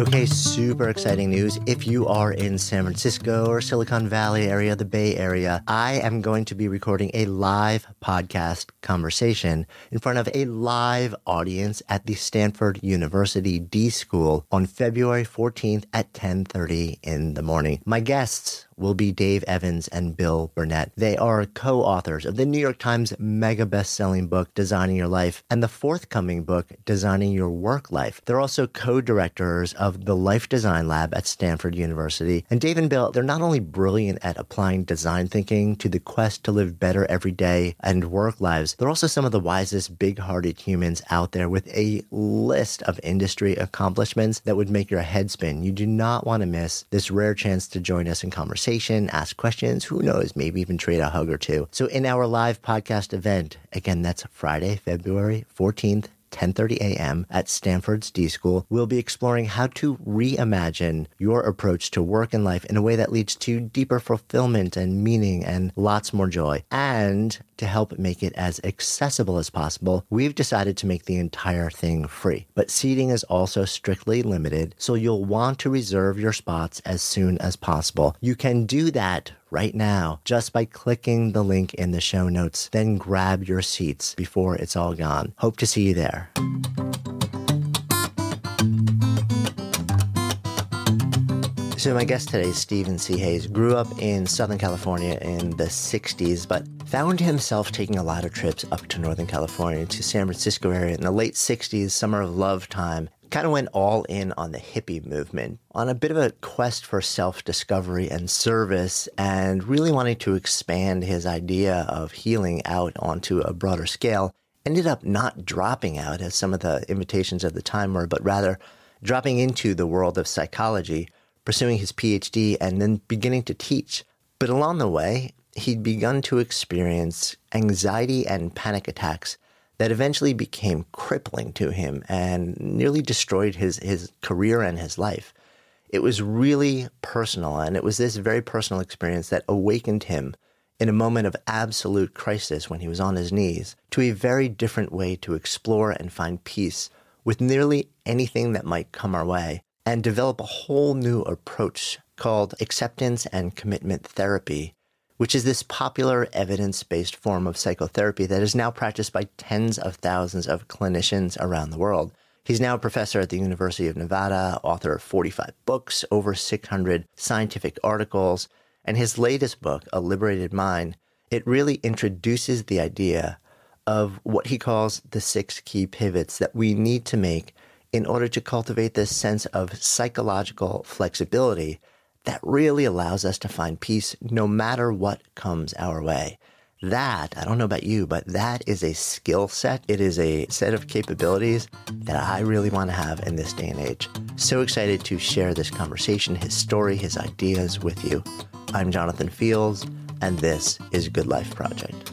Okay, super exciting news. If you are in San Francisco or Silicon Valley area, the Bay Area, I am going to be recording a live podcast conversation in front of a live audience at the Stanford University D School on February 14th at 10:30 in the morning. My guests will be Dave Evans and Bill Burnett. They are co authors of the New York Times mega best selling book, Designing Your Life, and the forthcoming book, Designing Your Work Life. They're also co directors of the Life Design Lab at Stanford University. And Dave and Bill, they're not only brilliant at applying design thinking to the quest to live better every day and work lives, they're also some of the wisest, big hearted humans out there with a list of industry accomplishments that would make your head spin. You do not want to miss this rare chance to join us in conversation conversation, ask questions, who knows, maybe even trade a hug or two. So in our live podcast event, again, that's Friday, February 14th, 10:30 a.m. at Stanford's D School, we'll be exploring how to reimagine your approach to work and life in a way that leads to deeper fulfillment and meaning and lots more joy. And to help make it as accessible as possible, we've decided to make the entire thing free. But seating is also strictly limited, so you'll want to reserve your spots as soon as possible. You can do that right now just by clicking the link in the show notes. Then grab your seats before it's all gone. Hope to see you there. So, my guest today, Stephen C. Hayes, grew up in Southern California in the 60s, but found himself taking a lot of trips up to Northern California to San Francisco area in the late 60s, summer of love time kind of went all in on the hippie movement on a bit of a quest for self discovery and service, and really wanting to expand his idea of healing out onto a broader scale. Ended up not dropping out as some of the invitations of the time were, but rather dropping into the world of psychology, pursuing his PhD, and then beginning to teach. But along the way, he'd begun to experience anxiety and panic attacks that eventually became crippling to him and nearly destroyed his, his career and his life. It was really personal, and it was this very personal experience that awakened him in a moment of absolute crisis when he was on his knees to a very different way to explore and find peace with nearly anything that might come our way and develop a whole new approach called acceptance and commitment therapy which is this popular evidence based form of psychotherapy that is now practiced by tens of thousands of clinicians around the world. He's now a professor at the University of Nevada, author of 45 books, over 600 scientific articles, and his latest book, A Liberated Mind, it really introduces the idea of what he calls the six key pivots that we need to make in order to cultivate this sense of psychological flexibility that really allows us to find peace no matter what comes our way. That, I don't know about you, but that is a skill set. It is a set of capabilities that I really want to have in this day and age. So excited to share this conversation, his story, his ideas with you. I'm Jonathan Fields, and this is Good Life Project.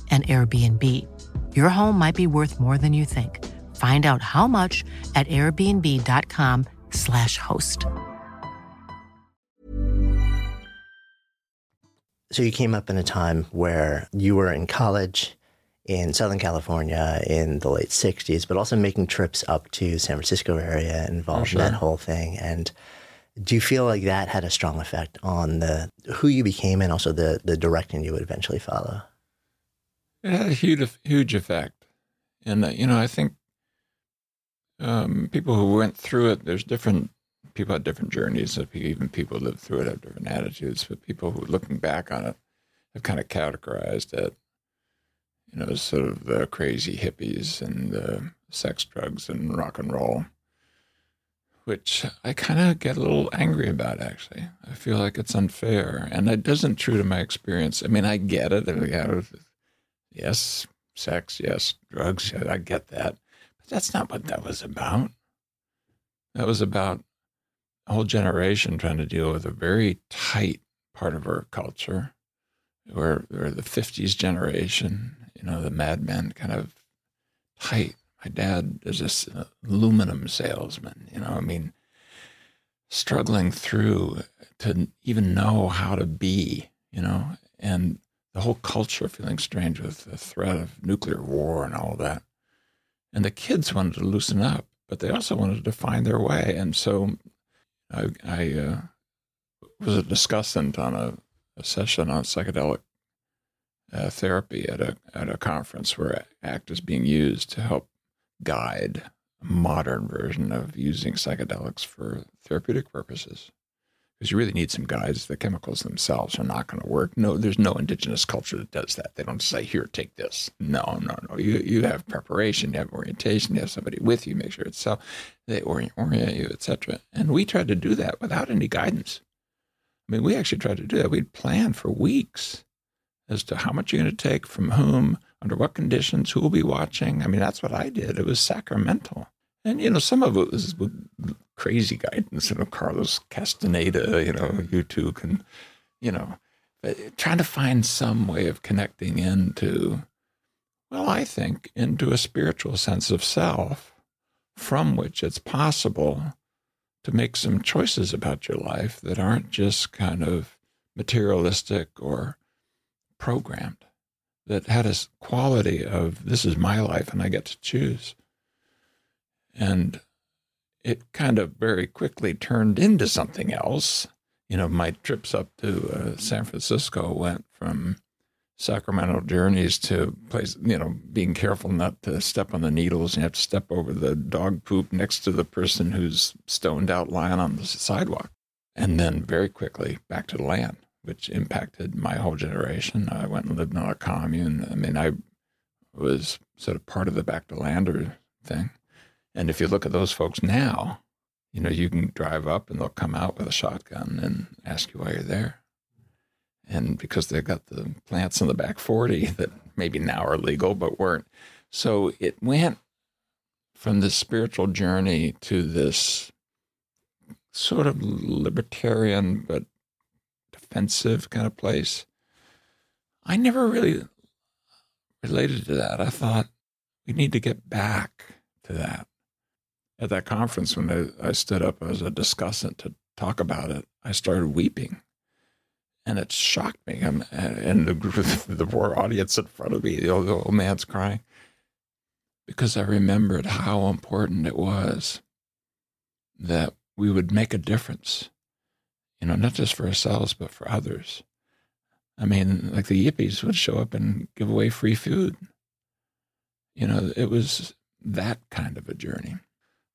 an Airbnb. Your home might be worth more than you think. Find out how much at airbnb.com/slash host. So you came up in a time where you were in college in Southern California in the late 60s, but also making trips up to San Francisco area involved oh, sure. in that whole thing. And do you feel like that had a strong effect on the who you became and also the the directing you would eventually follow? It had a huge huge effect, and uh, you know I think um, people who went through it. There's different people had different journeys. Even people who lived through it have different attitudes. But people who looking back on it have kind of categorized it, you know, as sort of the crazy hippies and the sex, drugs, and rock and roll which I kind of get a little angry about, actually. I feel like it's unfair. And it doesn't true to my experience. I mean, I get it. Yes, sex, yes, drugs, I get that. But that's not what that was about. That was about a whole generation trying to deal with a very tight part of our culture, where, where the 50s generation, you know, the madmen kind of tight my dad is this aluminum salesman, you know, I mean, struggling through to even know how to be, you know, and the whole culture feeling strange with the threat of nuclear war and all of that. And the kids wanted to loosen up, but they also wanted to find their way. And so I, I uh, was a discussant on a, a session on psychedelic uh, therapy at a at a conference where ACT is being used to help guide, a modern version of using psychedelics for therapeutic purposes. Because you really need some guides. The chemicals themselves are not going to work. No, there's no indigenous culture that does that. They don't say, "Here, take this." No, no, no. You you have preparation, you have orientation, you have somebody with you, make sure it's so they orient, orient you, etc. And we tried to do that without any guidance. I mean, we actually tried to do that. We'd plan for weeks as to how much you're going to take from whom, under what conditions, who will be watching. I mean, that's what I did. It was sacramental. And, you know, some of it was crazy guidance, you know, Carlos Castaneda, you know, you two can, you know, trying to find some way of connecting into, well, I think, into a spiritual sense of self from which it's possible to make some choices about your life that aren't just kind of materialistic or programmed that had a quality of this is my life and I get to choose. And it kind of very quickly turned into something else. You know, my trips up to uh, San Francisco went from sacramental journeys to place, you know, being careful not to step on the needles. You have to step over the dog poop next to the person who's stoned out lying on the sidewalk. And then very quickly back to the land which impacted my whole generation. I went and lived in a commune. I mean, I was sort of part of the back to lander thing. And if you look at those folks now, you know, you can drive up and they'll come out with a shotgun and ask you why you're there. And because they've got the plants in the back 40 that maybe now are legal but weren't. So it went from this spiritual journey to this sort of libertarian but defensive kind of place. I never really related to that. I thought we need to get back to that. At that conference, when I, I stood up as a discussant to talk about it, I started weeping. And it shocked me. I'm, and the, the poor audience in front of me, the old, the old man's crying, because I remembered how important it was that we would make a difference you know, not just for ourselves, but for others. I mean, like the yippies would show up and give away free food. You know, it was that kind of a journey.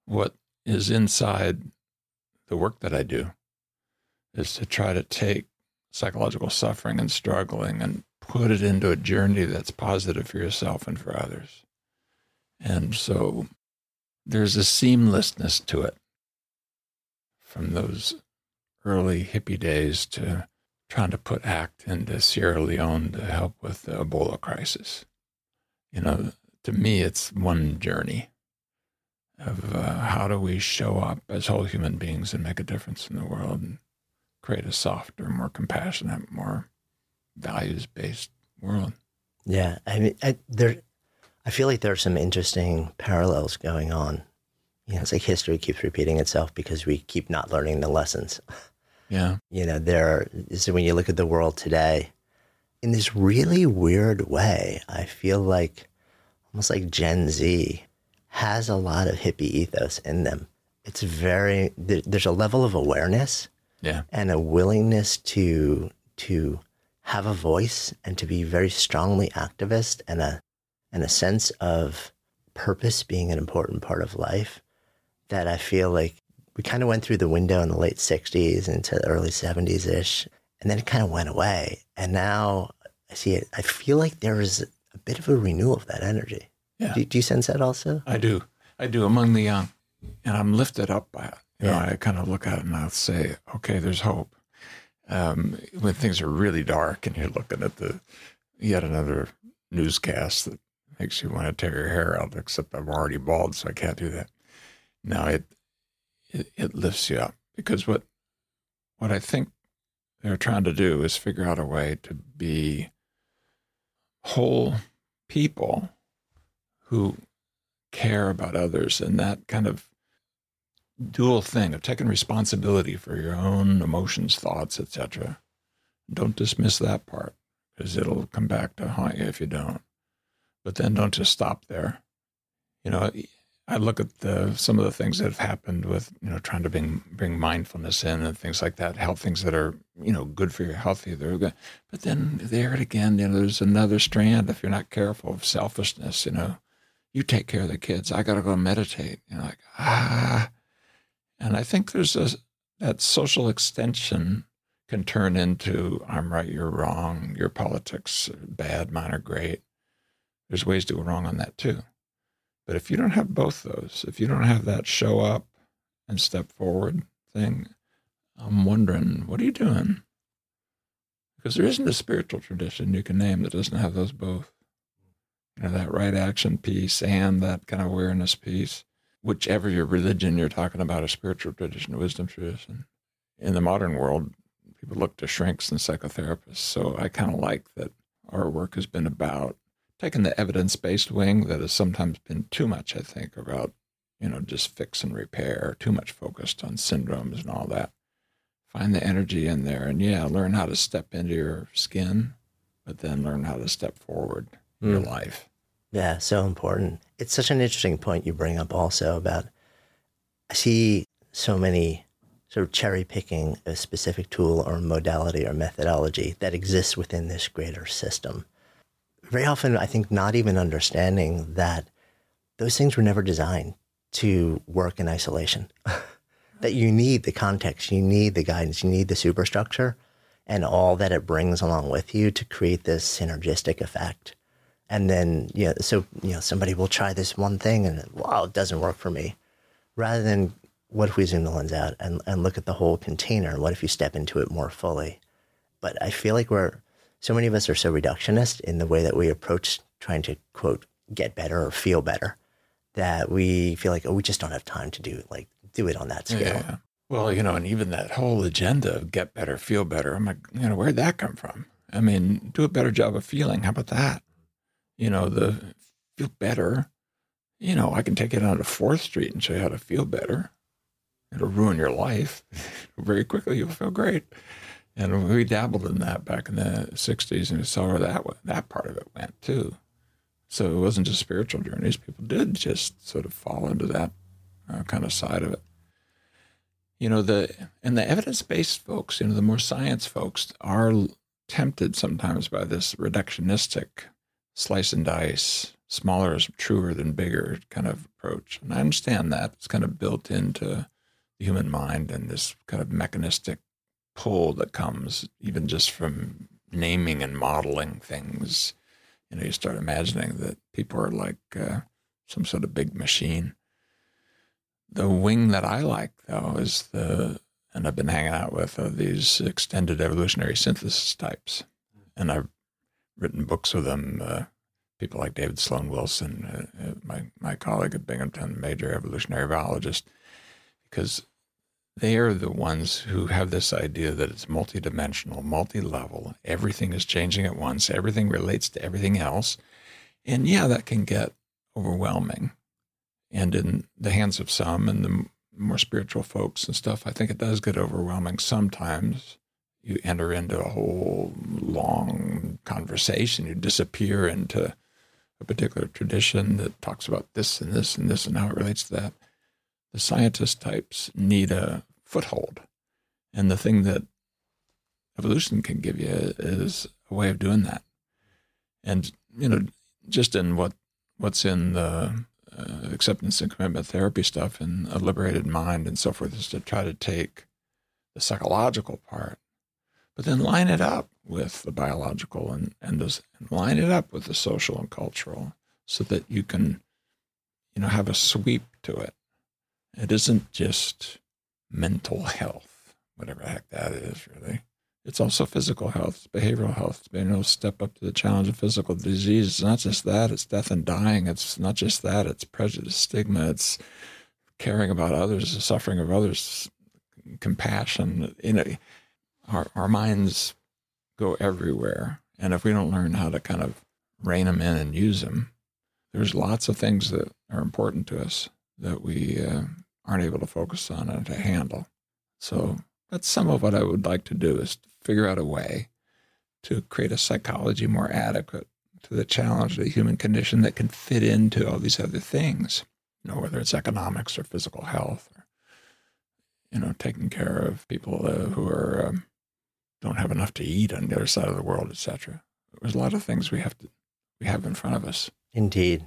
What is inside the work that I do is to try to take psychological suffering and struggling and put it into a journey that's positive for yourself and for others. And so there's a seamlessness to it from those early hippie days to trying to put ACT into Sierra Leone to help with the Ebola crisis. You know, to me, it's one journey of uh, how do we show up as whole human beings and make a difference in the world and create a softer, more compassionate, more values based world. Yeah, I mean, I, there, I feel like there are some interesting parallels going on. You know, it's like history keeps repeating itself because we keep not learning the lessons. Yeah. You know, there. So when you look at the world today, in this really weird way, I feel like almost like Gen Z has a lot of hippie ethos in them. It's very there's a level of awareness, yeah, and a willingness to to have a voice and to be very strongly activist and a and a sense of purpose being an important part of life that I feel like we kind of went through the window in the late 60s into the early 70s ish, and then it kind of went away. And now I see it, I feel like there is a bit of a renewal of that energy. Yeah. Do, do you sense that also? I do. I do among the young. And I'm lifted up by it. You yeah. know, I kind of look at it and I'll say, okay, there's hope. Um, when things are really dark and you're looking at the yet another newscast that makes you want to tear your hair out, except I'm already bald, so I can't do that. Now it it, it lifts you up because what what I think they're trying to do is figure out a way to be whole people who care about others and that kind of dual thing of taking responsibility for your own emotions, thoughts, etc. Don't dismiss that part because it'll come back to haunt you if you don't. But then don't just stop there. You know, I look at the, some of the things that have happened with you know trying to bring bring mindfulness in and things like that, help things that are you know good for your health. They're but then there it again. You know, there's another strand if you're not careful of selfishness. You know, you take care of the kids. I got to go meditate. You know, like ah, and I think there's a that social extension can turn into I'm right, you're wrong, your politics are bad, mine are great. There's ways to go wrong on that too. But if you don't have both those, if you don't have that show up and step forward thing, I'm wondering, what are you doing? Because there isn't a spiritual tradition you can name that doesn't have those both. You know, that right action piece and that kind of awareness piece, whichever your religion you're talking about, a spiritual tradition, wisdom tradition. In the modern world, people look to shrinks and psychotherapists. So I kind of like that our work has been about taking the evidence based wing that has sometimes been too much, I think, about, you know, just fix and repair, too much focused on syndromes and all that. Find the energy in there and, yeah, learn how to step into your skin, but then learn how to step forward mm. your life. Yeah, so important. It's such an interesting point you bring up also about I see so many sort of cherry picking a specific tool or modality or methodology that exists within this greater system very often, I think, not even understanding that those things were never designed to work in isolation. that you need the context, you need the guidance, you need the superstructure and all that it brings along with you to create this synergistic effect. And then, know, so, you know, somebody will try this one thing and, wow, it doesn't work for me. Rather than what if we zoom the lens out and, and look at the whole container? What if you step into it more fully? But I feel like we're, so many of us are so reductionist in the way that we approach trying to quote get better or feel better that we feel like oh we just don't have time to do like do it on that scale. Yeah. Well, you know, and even that whole agenda of get better, feel better. I'm like, you know, where'd that come from? I mean, do a better job of feeling. How about that? You know, the feel better. You know, I can take it on to Fourth Street and show you how to feel better. It'll ruin your life very quickly. You'll feel great. And we dabbled in that back in the 60s and we saw where that, that part of it went too. So it wasn't just spiritual journeys. People did just sort of fall into that uh, kind of side of it. You know, the and the evidence based folks, you know, the more science folks are tempted sometimes by this reductionistic slice and dice, smaller is truer than bigger kind of approach. And I understand that. It's kind of built into the human mind and this kind of mechanistic pull that comes even just from naming and modeling things. You know, you start imagining that people are like uh, some sort of big machine. The wing that I like, though, is the, and I've been hanging out with uh, these extended evolutionary synthesis types. And I've written books with them. Uh, people like David Sloan Wilson, uh, uh, my, my colleague at Binghamton, major evolutionary biologist, because they are the ones who have this idea that it's multidimensional, multi-level. Everything is changing at once. Everything relates to everything else. And yeah, that can get overwhelming. And in the hands of some and the more spiritual folks and stuff, I think it does get overwhelming sometimes. You enter into a whole long conversation. You disappear into a particular tradition that talks about this and this and this and how it relates to that the scientist types need a foothold. And the thing that evolution can give you is a way of doing that. And, you know, just in what what's in the uh, acceptance and commitment therapy stuff and a liberated mind and so forth is to try to take the psychological part, but then line it up with the biological and, and, this, and line it up with the social and cultural so that you can, you know, have a sweep to it it isn't just mental health, whatever the heck that is, really. It's also physical health, it's behavioral health, it's being able to step up to the challenge of physical disease. It's not just that, it's death and dying. It's not just that, it's prejudice, stigma, it's caring about others, the suffering of others, compassion. You know, our, our minds go everywhere. And if we don't learn how to kind of rein them in and use them, there's lots of things that are important to us that we uh, aren't able to focus on and to handle. So that's some of what I would like to do is to figure out a way to create a psychology more adequate to the challenge of the human condition that can fit into all these other things, you know, whether it's economics or physical health or, you know, taking care of people uh, who are, um, don't have enough to eat on the other side of the world, etc. There's a lot of things we have to, we have in front of us. Indeed.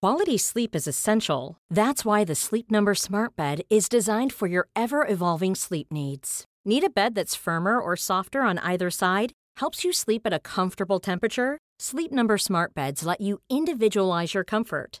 Quality sleep is essential. That's why the Sleep Number Smart Bed is designed for your ever evolving sleep needs. Need a bed that's firmer or softer on either side? Helps you sleep at a comfortable temperature? Sleep Number Smart Beds let you individualize your comfort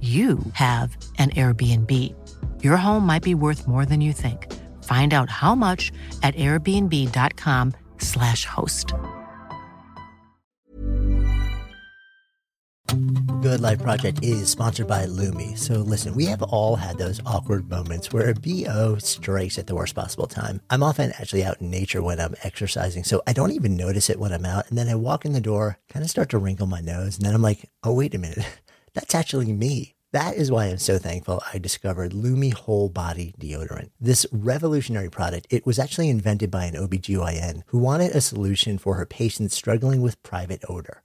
you have an Airbnb. Your home might be worth more than you think. Find out how much at airbnb.com/slash host. Good Life Project is sponsored by Lumi. So listen, we have all had those awkward moments where a BO strikes at the worst possible time. I'm often actually out in nature when I'm exercising, so I don't even notice it when I'm out. And then I walk in the door, kind of start to wrinkle my nose, and then I'm like, oh, wait a minute. That's actually me. That is why I'm so thankful I discovered Lumi Whole Body Deodorant. This revolutionary product, it was actually invented by an OBGYN who wanted a solution for her patients struggling with private odor.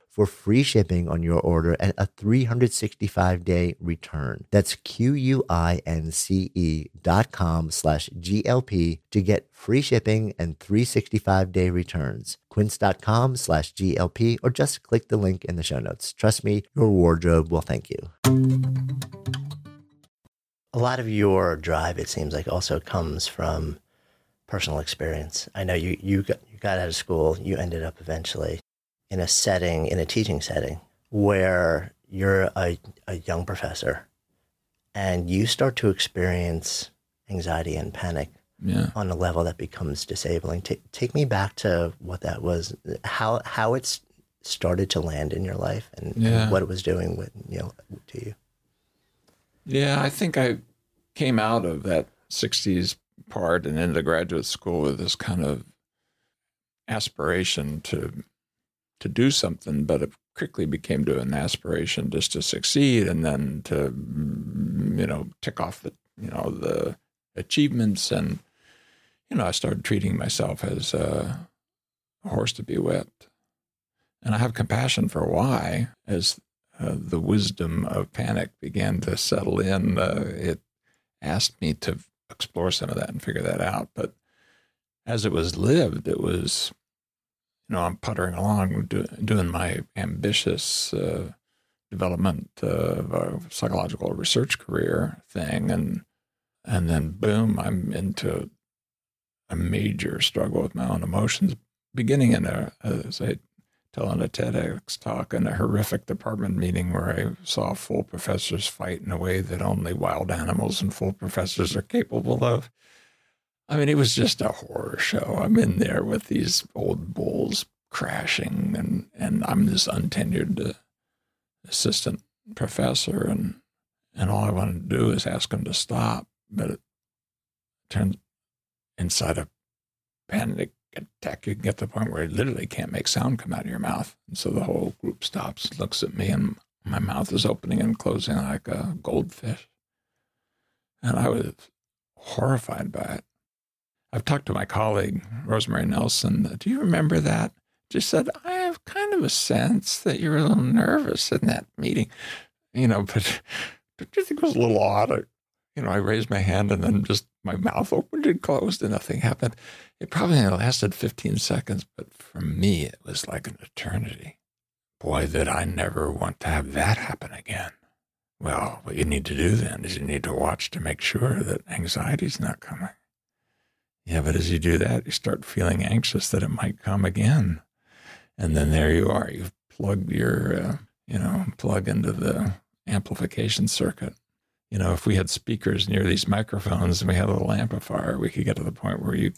for free shipping on your order and a 365 day return. That's Q-U-I-N-C-E dot com slash GLP to get free shipping and 365 day returns. Quince.com slash GLP or just click the link in the show notes. Trust me, your wardrobe will thank you. A lot of your drive, it seems like, also comes from personal experience. I know you, you, got, you got out of school, you ended up eventually in a setting, in a teaching setting, where you're a, a young professor and you start to experience anxiety and panic Yeah. on a level that becomes disabling. Ta take me back to what that was, how how it's started to land in your life, and, and what it was doing with you know to you. Yeah, I think I came out of that 60s part and into graduate school with this kind of aspiration to to do something, but it quickly became to an aspiration just to succeed and then to mm, you know tick off the you know the achievements and you know I started treating myself as a, a horse to be whipped, and I have compassion for why as uh, the wisdom of panic began to settle in, uh, it asked me to explore some of that and figure that out. But as it was lived, it was, know, I'm puttering along do, doing my ambitious uh, development of a psychological research career thing, and and then boom, I'm into a major struggle with my own emotions, beginning in a, as I telling a TEDx talk in a horrific department meeting where I saw full professors fight in a way that only wild animals and full professors are capable of. I mean, it was just a horror show. I'm in there with these old bulls crashing, and, and I'm this untenured uh, assistant professor, and, and all I wanted to do is ask them to stop. But it turns inside a panic attack, you can get to the point where you literally can't make sound come out of your mouth. And so the whole group stops, looks at me, and my mouth is opening and closing like a goldfish. And I was horrified by it. I've talked to my colleague, Rosemary Nelson. Do you remember that? She said, I have kind of a sense that you're a little nervous in that meeting. You know, but don't you think it was a little odd? You know, I raised my hand and then just my mouth opened and closed and nothing happened. It probably lasted 15 seconds, but for me, it was like an eternity. Boy, that I never want to have that happen again. Well, what you need to do then is you need to watch to make sure that anxiety's not coming. Yeah, but as you do that, you start feeling anxious that it might come again. And then there you are. You've plugged your, uh, you know, plug into the amplification circuit. You know, if we had speakers near these microphones and we had a little amplifier, we could get to the point where you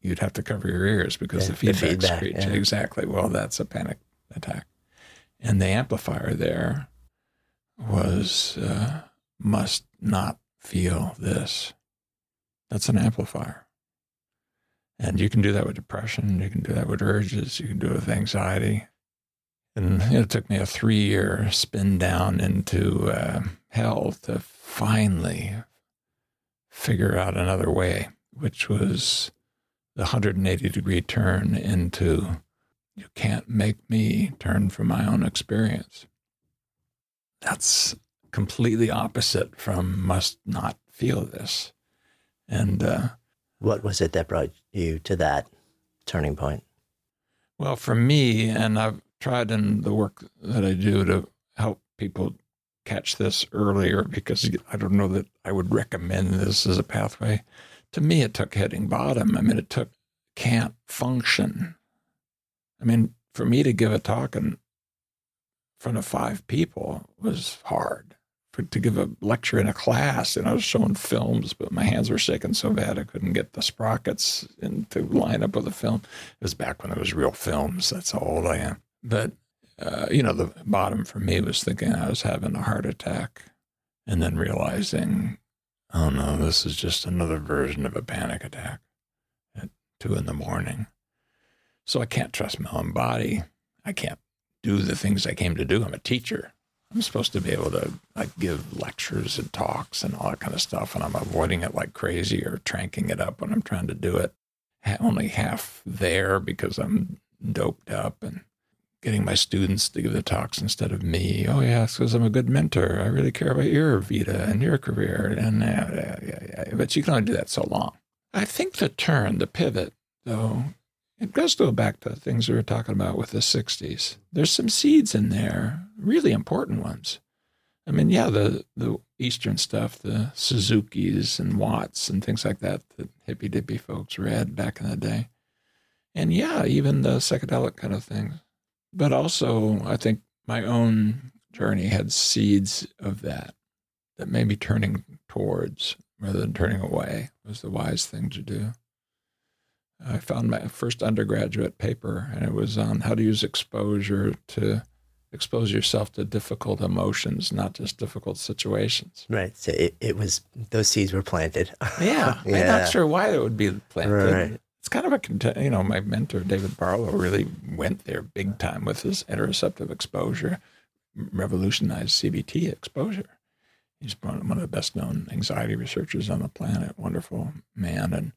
you'd have to cover your ears because Yeah, the the feedback, feedback, screech. yeah. Exactly. Well, that's a panic attack. And the amplifier there was uh, must not feel this. That's an amplifier. And you can do that with depression. You can do that with urges. You can do it with anxiety. And it took me a three year spin down into uh, hell to finally figure out another way, which was the 180 degree turn into you can't make me turn from my own experience. That's completely opposite from must not feel this. And uh, what was it that brought you to that turning point? Well, for me, and I've tried in the work that I do to help people catch this earlier because I don't know that I would recommend this as a pathway. To me, it took hitting bottom. I mean, it took can't function. I mean, for me to give a talk in front of five people was hard to give a lecture in a class, and I was showing films, but my hands were shaking so bad I couldn't get the sprockets in to line up with the film. It was back when there was real films. That's how old I am. But uh, you know, the bottom for me was thinking I was having a heart attack, and then realizing, oh no, this is just another version of a panic attack at two in the morning. So I can't trust my own body. I can't do the things I came to do. I'm a teacher. I'm supposed to be able to like give lectures and talks and all that kind of stuff, and I'm avoiding it like crazy or tranking it up when I'm trying to do it. Only half there because I'm doped up and getting my students to give the talks instead of me. Oh yeah, because I'm a good mentor. I really care about your vita and your career, and yeah, yeah, yeah. But you can only do that so long. I think the turn, the pivot, though, it does go back to things we were talking about with the 60s. There's some seeds in there, really important ones. I mean, yeah, the, the Eastern stuff, the Suzuki's and Watts and things like that that hippy dippy folks read back in the day. And yeah, even the psychedelic kind of things. But also, I think my own journey had seeds of that, that maybe turning towards rather than turning away was the wise thing to do. I found my first undergraduate paper, and it was on how to use exposure to expose yourself to difficult emotions, not just difficult situations. Right. So it, it was, those seeds were planted. yeah. yeah. I'm not sure why it would be planted. Right. It's kind of a, you know, my mentor, David Barlow, really went there big time with his interoceptive exposure, revolutionized CBT exposure. He's one of the best known anxiety researchers on the planet, wonderful man. And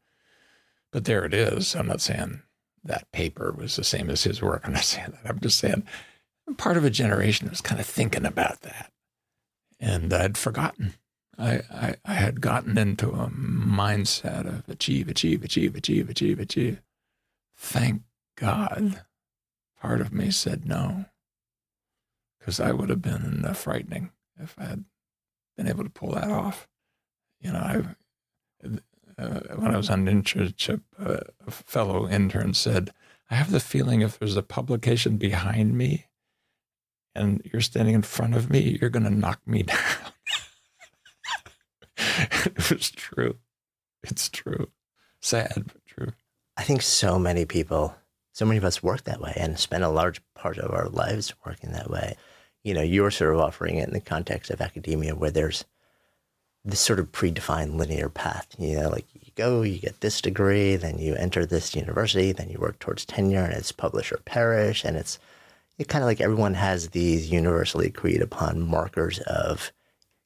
but there it is. I'm not saying that paper was the same as his work. I'm not saying that. I'm just saying part of a generation was kind of thinking about that. And I'd forgotten. I, I, I had gotten into a mindset of achieve, achieve, achieve, achieve, achieve, achieve. Thank God part of me said no, because I would have been uh, frightening if I had been able to pull that off. You know, I uh, when I was on an internship, uh, a fellow intern said, I have the feeling if there's a publication behind me and you're standing in front of me, you're going to knock me down. it was true. It's true. Sad, but true. I think so many people, so many of us work that way and spend a large part of our lives working that way. You know, you're sort of offering it in the context of academia where there's this sort of predefined linear path. You know, like you go, you get this degree, then you enter this university, then you work towards tenure, and it's publish or perish, and it's it kind of like everyone has these universally agreed upon markers of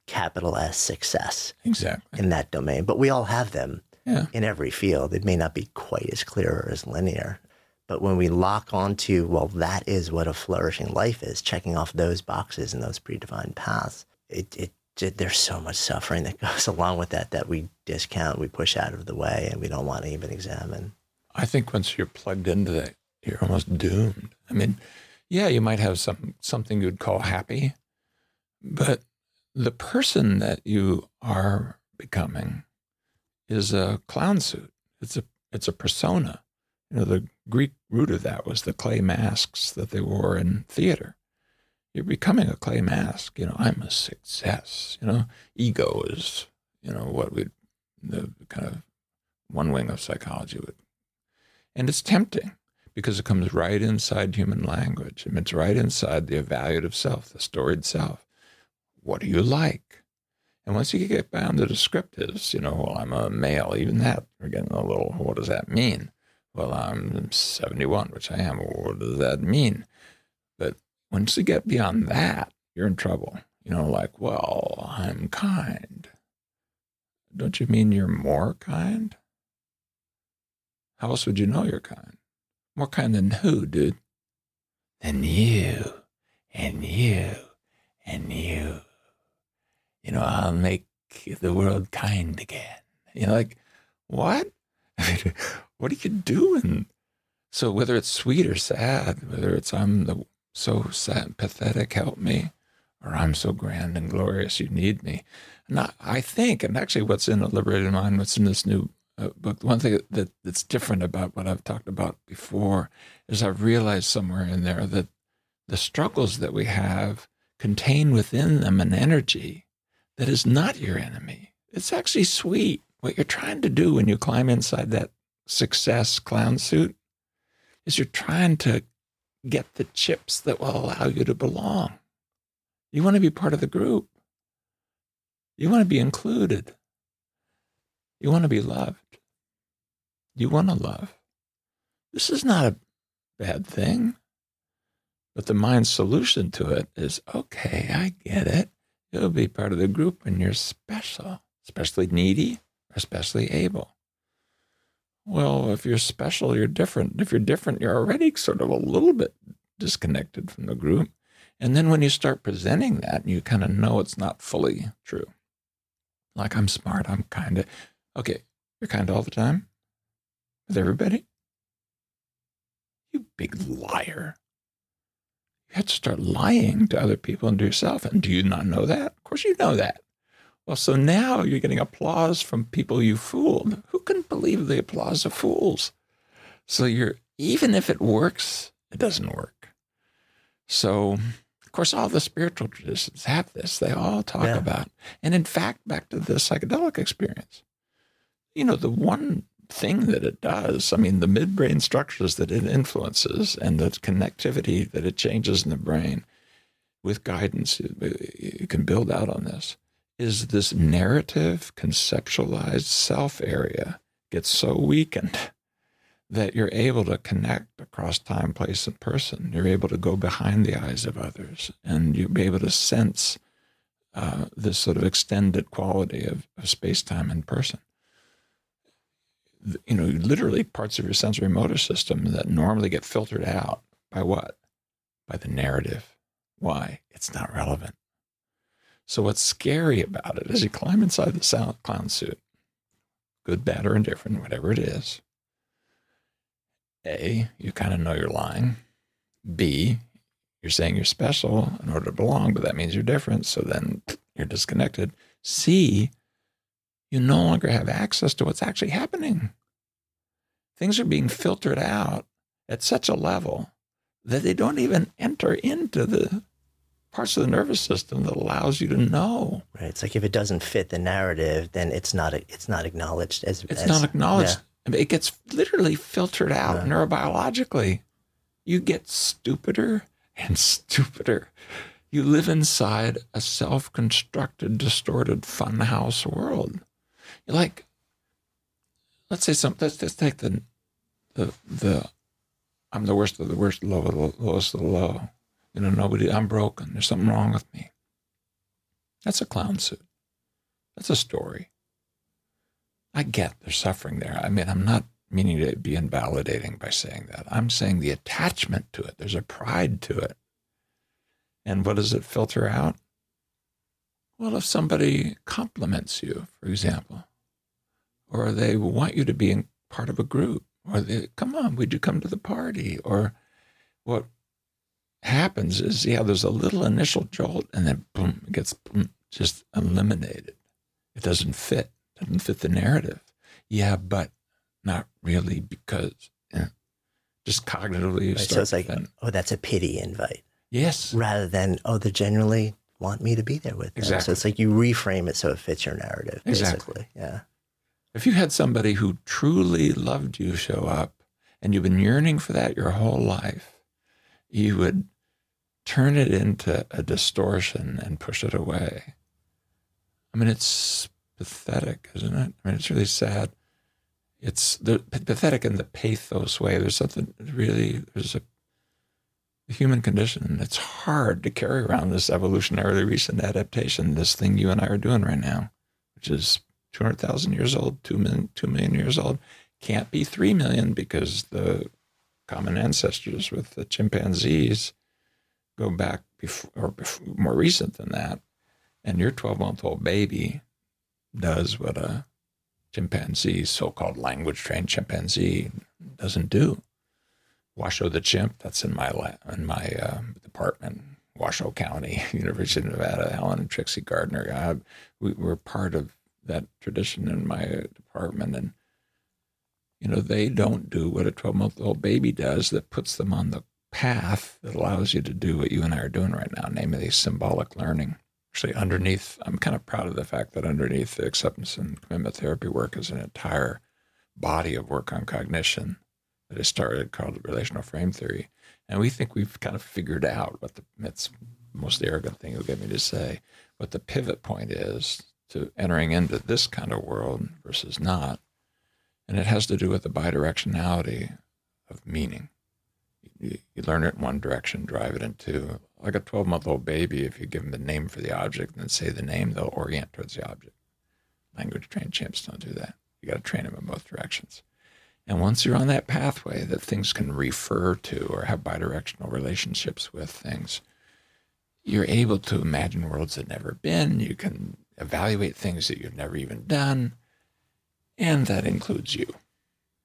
capital S success. Exactly. In that domain, but we all have them yeah. in every field. It may not be quite as clear or as linear. But when we lock onto, well, that is what a flourishing life is, checking off those boxes and those predefined paths, it, it there's so much suffering that goes along with that that we discount, we push out of the way, and we don't want to even examine. I think once you're plugged into that, you're almost doomed. I mean, yeah, you might have some something you'd call happy, but the person that you are becoming is a clown suit. It's a it's a persona. You know, the Greek root of that was the clay masks that they wore in theater you're becoming a clay mask. You know, I'm a success. You know, ego is, you know, what we, the kind of one wing of psychology would. And it's tempting because it comes right inside human language. Mean, it's right inside the evaluative self, the storied self. What do you like? And once you get down to descriptives, you know, well, I'm a male, even that, we're getting a little, what does that mean? Well, I'm 71, which I am. What does that mean? Once you get beyond that, you're in trouble. You know, like, well, I'm kind. Don't you mean you're more kind? How else would you know you're kind? More kind than who, dude? and you, and you, and you. You know, I'll make the world kind again. You know, like, what? What are you doing? So whether it's sweet or sad, whether it's I'm the so sad and pathetic, help me, or I'm so grand and glorious, you need me. And I, I think, and actually what's in a liberated mind, what's in this new uh, book, one thing that, that's different about what I've talked about before is I've realized somewhere in there that the struggles that we have contain within them an energy that is not your enemy. It's actually sweet. What you're trying to do when you climb inside that success clown suit is you're trying to get the chips that will allow you to belong. You want to be part of the group. You want to be included. You want to be loved. You want to love. This is not a bad thing. But the mind's solution to it is okay, I get it. You'll be part of the group and you're special, especially needy, especially able. Well, if you're special, you're different. If you're different, you're already sort of a little bit disconnected from the group. And then when you start presenting that, you kind of know it's not fully true. Like, I'm smart, I'm kind of. Okay, you're kind all the time with everybody? You big liar. You have to start lying to other people and to yourself. And do you not know that? Of course, you know that. Well, so now you're getting applause from people you fooled. Can believe the applause of fools? So you're, even if it works, it doesn't work. So, of course, all the spiritual traditions have this. They all talk yeah. about, and in fact, back to the psychedelic experience, you know, the one thing that it does, I mean, the midbrain structures that it influences and the connectivity that it changes in the brain with guidance, you can build out on this is this narrative conceptualized self area gets so weakened that you're able to connect across time, place, and person. You're able to go behind the eyes of others and you'll be able to sense uh, this sort of extended quality of, of space, time, and person. You know, literally parts of your sensory motor system that normally get filtered out by what? By the narrative. Why? It's not relevant. So what's scary about it is you climb inside the clown suit, good, bad, or indifferent, whatever it is. A, you kind of know you're lying. B, you're saying you're special in order to belong, but that means you're different. So then you're disconnected. C, you no longer have access to what's actually happening. Things are being filtered out at such a level that they don't even enter into the parts of the nervous system that allows you to know. Right. It's like if it doesn't fit the narrative, then it's not it's not acknowledged as it's as, not acknowledged. Yeah. It gets literally filtered out yeah. neurobiologically. You get stupider and stupider. You live inside a self-constructed, distorted funhouse world. You're like, let's say something. Let's just take the the the. I'm the worst of the worst, low of the lowest of the low you know, nobody, I'm broken. There's something wrong with me. That's a clown suit. That's a story. I get there's suffering there. I mean, I'm not meaning to be invalidating by saying that. I'm saying the attachment to it, there's a pride to it. And what does it filter out? Well, if somebody compliments you, for example, or they want you to be part of a group, or they, come on, would you come to the party? Or what happens is, yeah, there's a little initial jolt and then boom, it gets boom, just eliminated. It doesn't fit, doesn't fit the narrative. Yeah, but not really because yeah, just cognitively. Right, so it's like, then, oh, that's a pity invite. Yes. Rather than, oh, they generally want me to be there with them. Exactly. So it's like you reframe it so it fits your narrative, basically. Exactly. Yeah. If you had somebody who truly loved you show up and you've been yearning for that your whole life, you would turn it into a distortion and push it away. I mean, it's pathetic, isn't it? I mean, it's really sad. It's the, pathetic in the pathos way. There's something really, there's a, human condition. It's hard to carry around this evolutionarily recent adaptation, this thing you and I are doing right now, which is 200,000 years old, 2 million, 2 million years old. Can't be 3 million because the common ancestors with the chimpanzees go back before, or before, more recent than that. And your 12 month old baby does what a chimpanzee, so called language trained chimpanzee, doesn't do. Washoe the chimp, that's in my, in my uh, department, Washoe County, University of Nevada, Allen and Trixie Gardner. I, we were part of that tradition in my department. And, you know, they don't do what a 12 month old baby does that puts them on the path that allows you to do what you and I are doing right now, namely symbolic learning. Actually, underneath, I'm kind of proud of the fact that underneath the acceptance and commitment therapy work is an entire body of work on cognition that is started called relational frame theory. And we think we've kind of figured out what the, most arrogant thing you'll get me to say, what the pivot point is to entering into this kind of world versus not. And it has to do with the bidirectionality of meaning. You, you learn it in one direction, drive it into like a 12 month old baby. If you give them the name for the object and then say the name, they'll orient towards the object. Language trained chimps don't do that. You got to train them in both directions. And once you're on that pathway that things can refer to or have bidirectional relationships with things, you're able to imagine worlds that never been. You can evaluate things that you've never even done. And that includes you.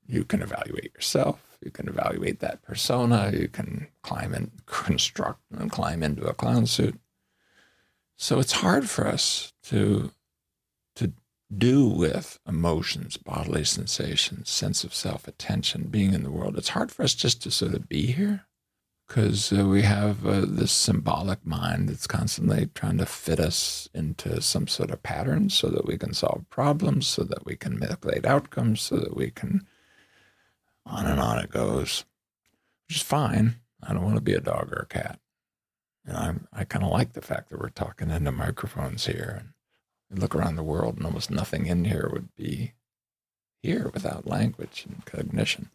You can evaluate yourself. You can evaluate that persona. You can climb and construct and climb into a clown suit. So it's hard for us to, to do with emotions, bodily sensations, sense of self, attention, being in the world. It's hard for us just to sort of be here because uh, we have uh, this symbolic mind that's constantly trying to fit us into some sort of pattern so that we can solve problems, so that we can manipulate outcomes, so that we can on and on it goes, which is fine. I don't want to be a dog or a cat. And I'm, I kind of like the fact that we're talking into microphones here and look around the world and almost nothing in here would be here without language and cognition.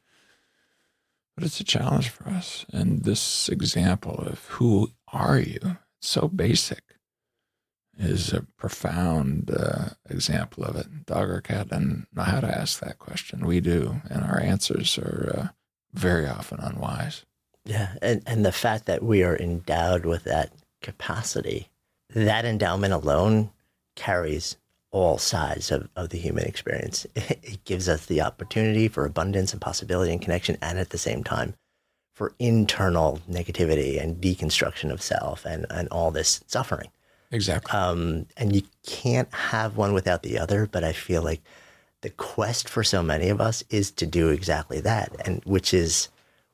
But it's a challenge for us. And this example of who are you, It's so basic, is a profound uh, example of it. Dog or cat doesn't know how to ask that question. We do, and our answers are uh, very often unwise. Yeah, and, and the fact that we are endowed with that capacity, that endowment alone carries all sides of, of the human experience. It gives us the opportunity for abundance and possibility and connection, and at the same time, for internal negativity and deconstruction of self and, and all this suffering. Exactly. Um, and you can't have one without the other. But I feel like the quest for so many of us is to do exactly that, and which is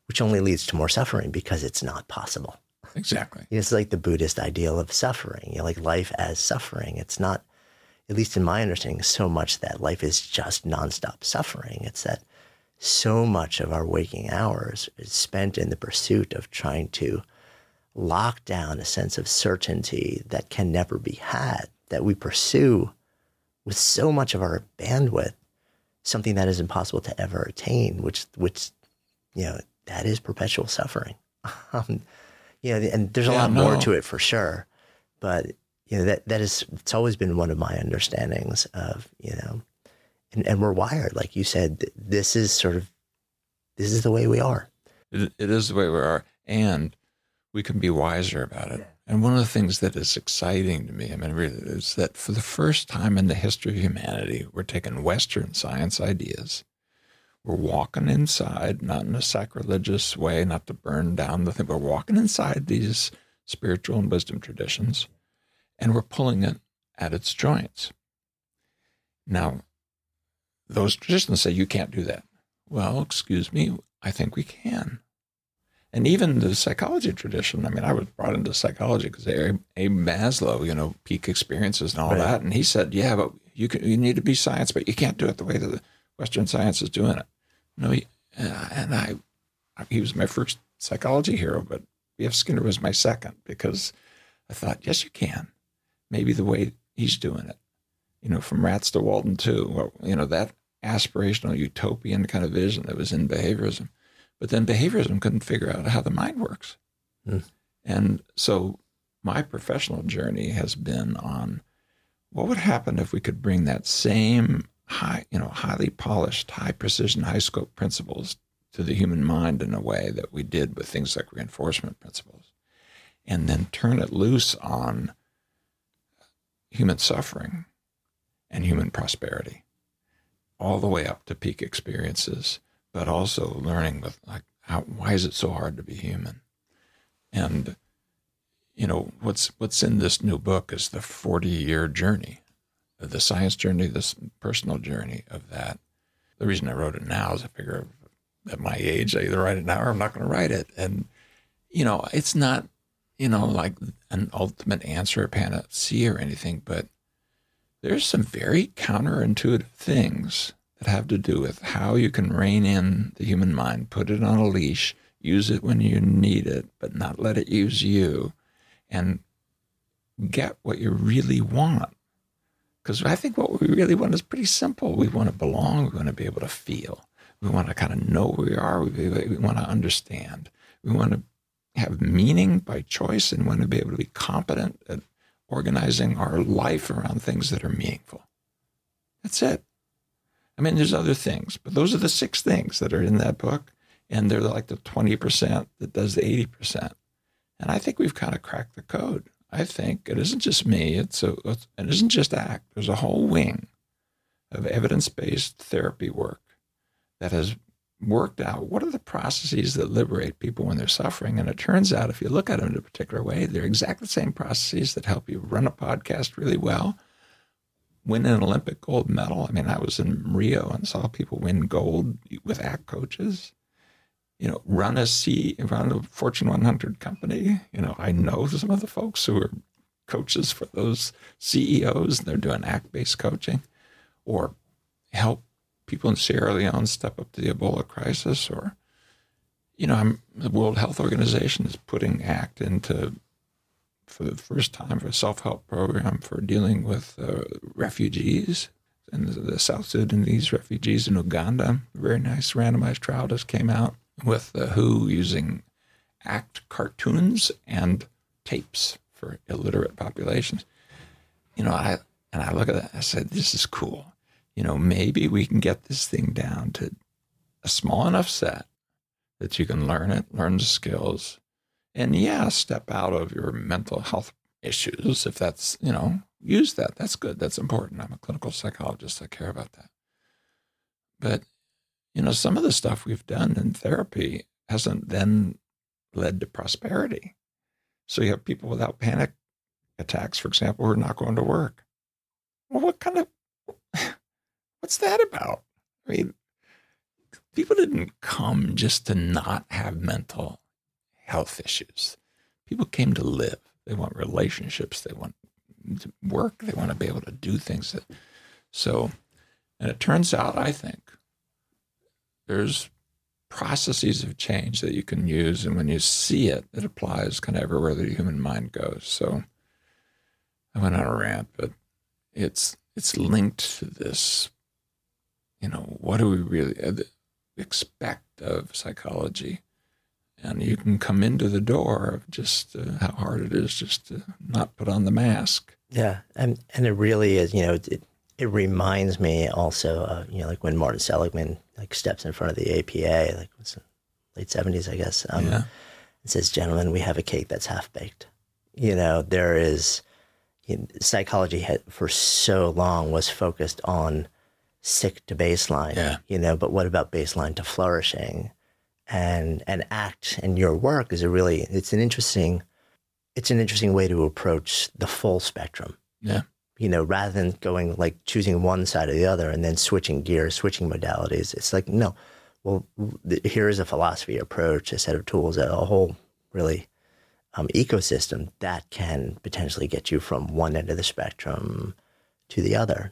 which only leads to more suffering because it's not possible. Exactly. It's like the Buddhist ideal of suffering, you know, like life as suffering. It's not at least in my understanding, so much that life is just nonstop suffering. It's that so much of our waking hours is spent in the pursuit of trying to lock down a sense of certainty that can never be had, that we pursue with so much of our bandwidth, something that is impossible to ever attain, which, which, you know, that is perpetual suffering. um, you know, and there's a yeah, lot no. more to it for sure, but you know that that is it's always been one of my understandings of you know and, and we're wired like you said this is sort of this is the way we are it, it is the way we are and we can be wiser about it and one of the things that is exciting to me i mean really is that for the first time in the history of humanity we're taking western science ideas we're walking inside not in a sacrilegious way not to burn down the thing but we're walking inside these spiritual and wisdom traditions and we're pulling it at its joints. Now, those traditions say you can't do that. Well, excuse me, I think we can. And even the psychology tradition, I mean, I was brought into psychology because Abe Maslow, you know, peak experiences and all right. that. And he said, yeah, but you, can, you need to be science, but you can't do it the way that the Western science is doing it. No, he, uh, and I, he was my first psychology hero, but B.F. Skinner was my second because I thought, yes, you can maybe the way he's doing it. You know, from rats to Walden Two. Well, you know, that aspirational utopian kind of vision that was in behaviorism. But then behaviorism couldn't figure out how the mind works. Mm. And so my professional journey has been on what would happen if we could bring that same high, you know, highly polished, high precision, high scope principles to the human mind in a way that we did with things like reinforcement principles, and then turn it loose on human suffering and human prosperity, all the way up to peak experiences, but also learning with like how, why is it so hard to be human, and you know what's what's in this new book is the 40 year journey the science journey this personal journey of that. The reason i wrote it now is i figure at my age i either write it now or i'm not going to write it. And you know it's not you know like an ultimate answer or panacea or anything but there's some very counterintuitive things that have to do with how you can rein in the human mind put it on a leash use it when you need it but not let it use you and get what you really want. Because I think what we really want is pretty simple. We want to belong. We want to be able to feel. We want to kind of know who we are. We, we want to understand. We want to have meaning by choice and want to be able to be competent at organizing our life around things that are meaningful. That's it. I mean, there's other things, but those are the six things that are in that book. And they're like the 20% that does the 80%. And I think we've kind of cracked the code. I think it isn't just me. It's a, it isn't just ACT. There's a whole wing of evidence-based therapy work that has worked out what are the processes that liberate people when they're suffering. And it turns out, if you look at them in a particular way, they're exactly the same processes that help you run a podcast really well, win an Olympic gold medal. I mean, I was in Rio and saw people win gold with ACT coaches you know, run a C, run a Fortune 100 company. You know, I know some of the folks who are coaches for those CEOs. They're doing ACT-based coaching, or help people in Sierra Leone step up to the Ebola crisis, or you know, I'm, the World Health Organization is putting ACT into for the first time for a self-help program for dealing with uh, refugees and the, South Sudanese refugees in Uganda. A very nice randomized trial just came out with the WHO using ACT cartoons and tapes for illiterate populations. You know, I and I look at that. I said, "This is cool. You know, maybe we can get this thing down to a small enough set that you can learn it, learn the skills, and yeah, step out of your mental health issues if that's you know use that. That's good. That's important. I'm a clinical psychologist. I care about that. But you know, some of the stuff we've done in therapy hasn't then led to prosperity. So you have people without panic attacks, for example, who are not going to work. Well, what kind of, what's that about? I mean, people didn't come just to not have mental health issues. People came to live. They want relationships. They want to work. They want to be able to do things. That, so, and it turns out, I think, there's processes of change that you can use. And when you see it, it applies kind of everywhere the human mind goes. So I went on a rant, but it's it's linked to this. You know, what do we really uh, expect of psychology? And you can come into the door of just uh, how hard it is just to not put on the mask. Yeah, and and it really is. You know, it, it reminds me also, of, you know, like when Martin Seligman like steps in front of the APA, like was late seventies, I guess. Um, yeah. And says, "Gentlemen, we have a cake that's half baked." You know, there is you know, psychology had, for so long was focused on sick to baseline. Yeah. You know, but what about baseline to flourishing? And and ACT and your work is a really it's an interesting it's an interesting way to approach the full spectrum. Yeah you know, rather than going like choosing one side or the other and then switching gears, switching modalities. It's like, no, well, here is a philosophy approach, a set of tools, a whole really um, ecosystem that can potentially get you from one end of the spectrum to the other.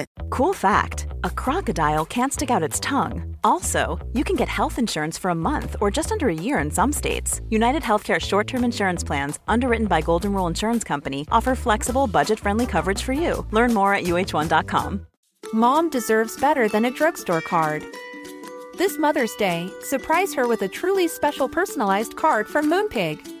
Cool fact a crocodile can't stick out its tongue. Also, you can get health insurance for a month or just under a year in some states. United Healthcare short term insurance plans, underwritten by Golden Rule Insurance Company, offer flexible, budget friendly coverage for you. Learn more at uhone.com. Mom deserves better than a drugstore card. This Mother's Day, surprise her with a truly special personalized card from Moonpig.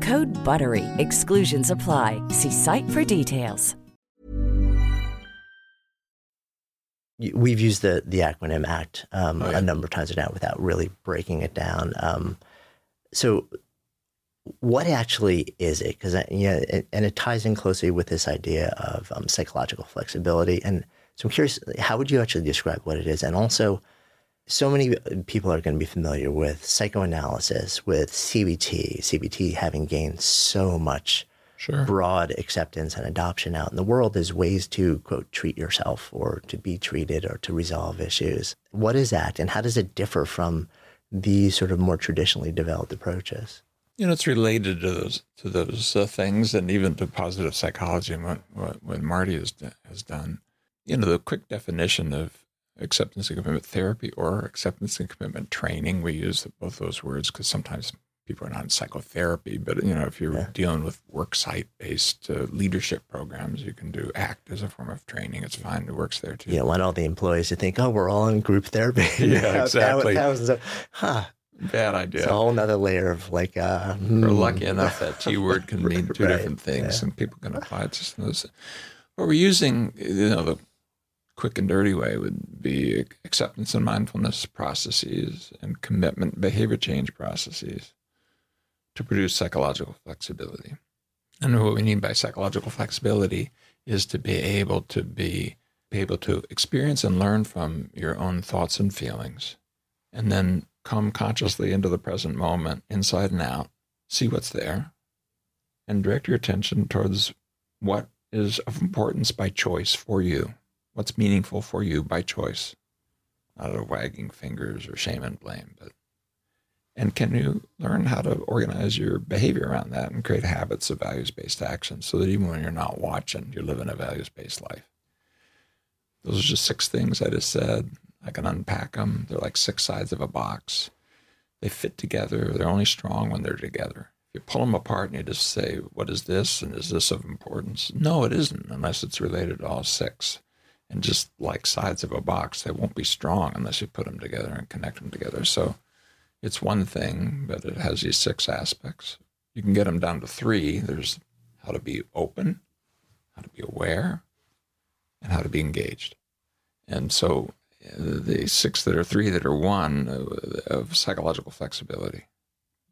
Code BUTTERY. Exclusions apply. See site for details. We've used the the acronym ACT um, Oh, yeah. a number of times now without really breaking it down. Um, so, what actually is it? Because yeah, it, and it ties in closely with this idea of um, psychological flexibility. And so, I'm curious, how would you actually describe what it is? And also, so many people are going to be familiar with psychoanalysis, with CBT. CBT having gained so much Sure. broad acceptance and adoption out in the world as ways to quote treat yourself or to be treated or to resolve issues. What is that and how does it differ from these sort of more traditionally developed approaches? You know, it's related to those to those uh, things, and even to positive psychology and what what, what Marty has has done. You know, the quick definition of acceptance and commitment therapy or acceptance and commitment training. We use both those words because sometimes people are not in psychotherapy, but you know, if you're Yeah. dealing with work site based uh, leadership programs, you can do ACT as a form of training. It's fine. It works there too. You don't want all the employees to think, oh, we're all in group therapy. Yeah, exactly. Thousands of, huh. Bad idea. It's a whole nother layer of like, uh, We're hmm. lucky enough that T word can mean two Right, different things, yeah. and people can apply it to those. What we're using, you know, the quick and dirty way would be acceptance and mindfulness processes and commitment behavior change processes to produce psychological flexibility. And what we mean by psychological flexibility is to be able to be, be able to experience and learn from your own thoughts and feelings, and then come consciously into the present moment, inside and out, see what's there, and direct your attention towards what is of importance by choice for you, what's meaningful for you by choice, not of wagging fingers or shame and blame, but and can you learn how to organize your behavior around that and create habits of values-based action so that even when you're not watching, you're living a values-based life? Those are just six things I just said. I can unpack them. They're like six sides of a box. They fit together. They're only strong when they're together. If you pull them apart and you just say, what is this? And is this of importance? No, it isn't, unless it's related to all six. And just like sides of a box, they won't be strong unless you put them together and connect them together. So it's one thing, but it has these six aspects. You can get them down to three. There's how to be open, how to be aware, and how to be engaged. And so the six that are three that are one uh, of psychological flexibility,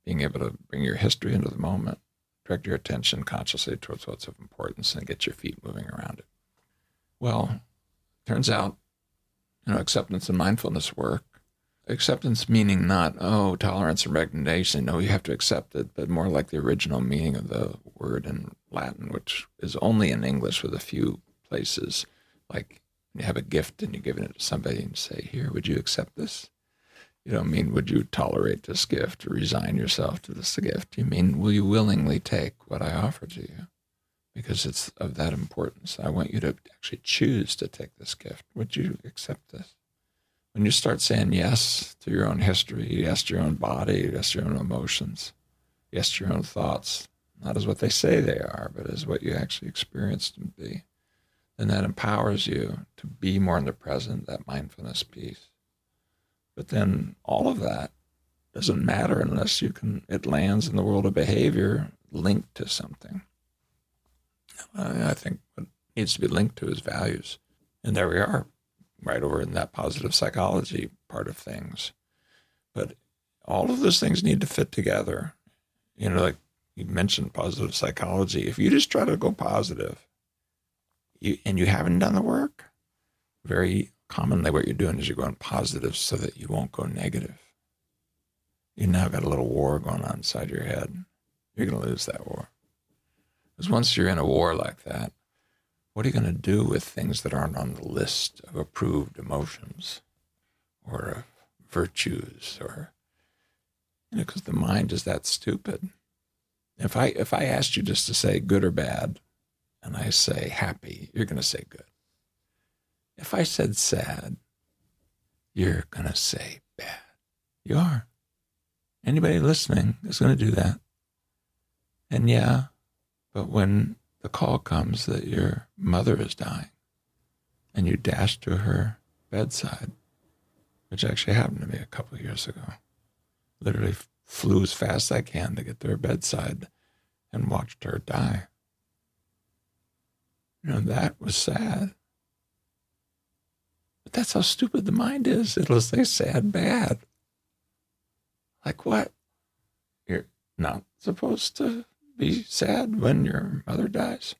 being able to bring your history into the moment, direct your attention consciously towards what's of importance, and get your feet moving around it. Well, turns out, you know, acceptance and mindfulness work. Acceptance meaning not, oh, tolerance and resignation, no, you have to accept it, but more like the original meaning of the word in Latin, which is only in English with a few places. Like you have a gift and you're giving it to somebody and say, Here, would you accept this? You don't mean, Would you tolerate this gift or resign yourself to this gift? You mean, Will you willingly take what I offer to you? Because it's of that importance. I want you to actually choose to take this gift. Would you accept this? When you start saying yes to your own history, yes to your own body, yes to your own emotions, yes to your own thoughts, not as what they say they are, but as what you actually experienced and be and that empowers you to be more in the present, that mindfulness piece. But then all of that doesn't matter unless you can, it lands in the world of behavior linked to something. I think what needs to be linked to is values. And there we are, right over in that positive psychology part of things. But all of those things need to fit together. You know, like you mentioned positive psychology. If you just try to go positive you, and you haven't done the work, very commonly what you're doing is you're going positive so that you won't go negative. You now got a little war going on inside your head. You're going to lose that war. Because once you're in a war like that, what are you going to do with things that aren't on the list of approved emotions or virtues or you know because the mind is that stupid? If i if i asked you just to say good or bad and i say happy you're going to say good. If i said sad you're going to say bad. You are. Anybody listening is going to do that. And yeah but when the call comes that your mother is dying and you dash to her bedside, which actually happened to me a couple of years ago. Literally flew as fast as I can to get to her bedside and watched her die. You know, that was sad. But that's how stupid the mind is. It'll say sad bad. Like what? You're not supposed to be sad when your mother dies.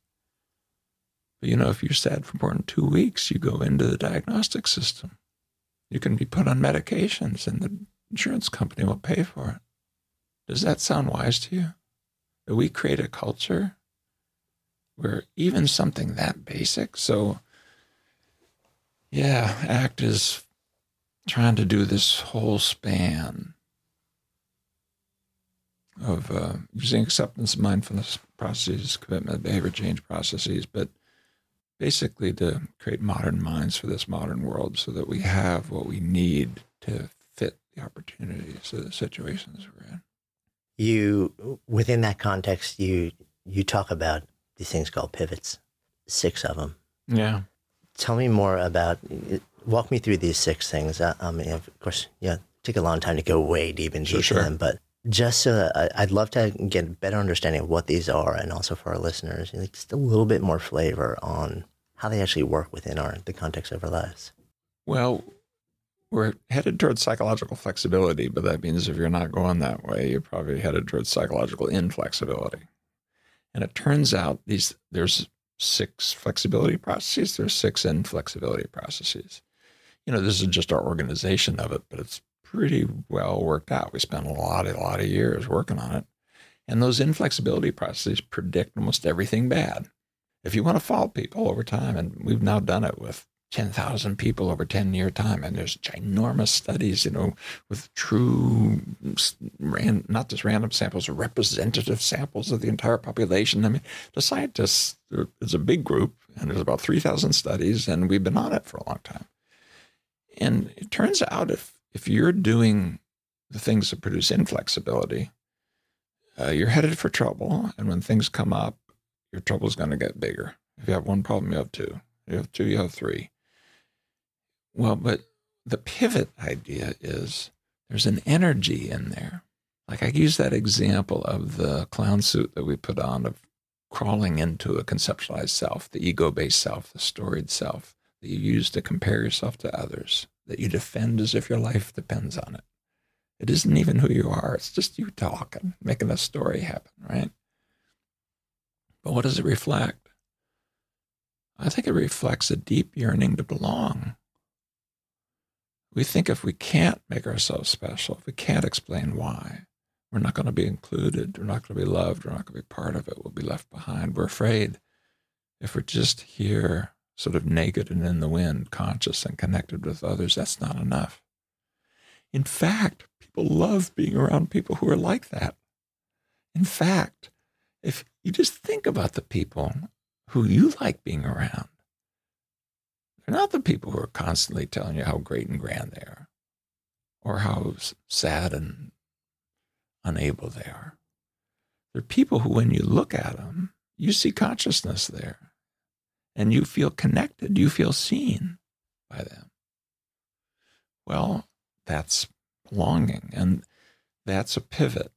But you know, if you're sad for more than two weeks, you go into the diagnostic system. You can be put on medications and the insurance company will pay for it. Does that sound wise to you? That we create a culture where even something that basic, so yeah, ACT is trying to do this whole span of uh, using acceptance, mindfulness processes, commitment, behavior change processes, but basically to create modern minds for this modern world so that we have what we need to fit the opportunities of the situations we're in. You, within that context, you you talk about these things called pivots, six of them. Yeah. Tell me more about. Walk me through these six things. I, I mean, of course, yeah, take a long time to go way deep into Sure, each sure. of them, but just so that I, I'd love to get a better understanding of what these are, and also for our listeners, just a little bit more flavor on how they actually work within our the context of our lives. Well, we're headed towards psychological flexibility, but that means if you're not going that way, you're probably headed towards psychological inflexibility. And it turns out these there's six flexibility processes, there's six inflexibility processes. You know, this is just our organization of it, but it's pretty well worked out. We spent a lot, a lot of years working on it. And those inflexibility processes predict almost everything bad. If you want to follow people over time, and we've now done it with 10,000 people over 10 year time, and there's ginormous studies, you know, with true, not just random samples, representative samples of the entire population. I mean, the scientists, uh, it's a big group, and there's about 3,000 studies, and we've been on it for a long time. And it turns out if if you're doing the things that produce inflexibility, uh, you're headed for trouble. And when things come up, your trouble is going to get bigger. If you have one problem, you have two. You have two, you have three. Well, but the pivot idea is there's an energy in there. Like I use that example of the clown suit that we put on of crawling into a conceptualized self, the ego based self, the storied self that you use to compare yourself to others, that you defend as if your life depends on it. It isn't even who you are, it's just you talking, making a story happen, right? But what does it reflect? I think it reflects a deep yearning to belong. We think if we can't make ourselves special, if we can't explain why, we're not going to be included, we're not going to be loved, we're not going to be part of it, we'll be left behind. We're afraid if we're just here, sort of naked and in the wind, conscious and connected with others, that's not enough. In fact, people love being around people who are like that. In fact, if you just think about the people who you like being around, they're not the people who are constantly telling you how great and grand they are or how sad and unable they are. They're people who, when you look at them, you see consciousness there and you feel connected, you feel seen by them. Well, that's belonging and that's a pivot.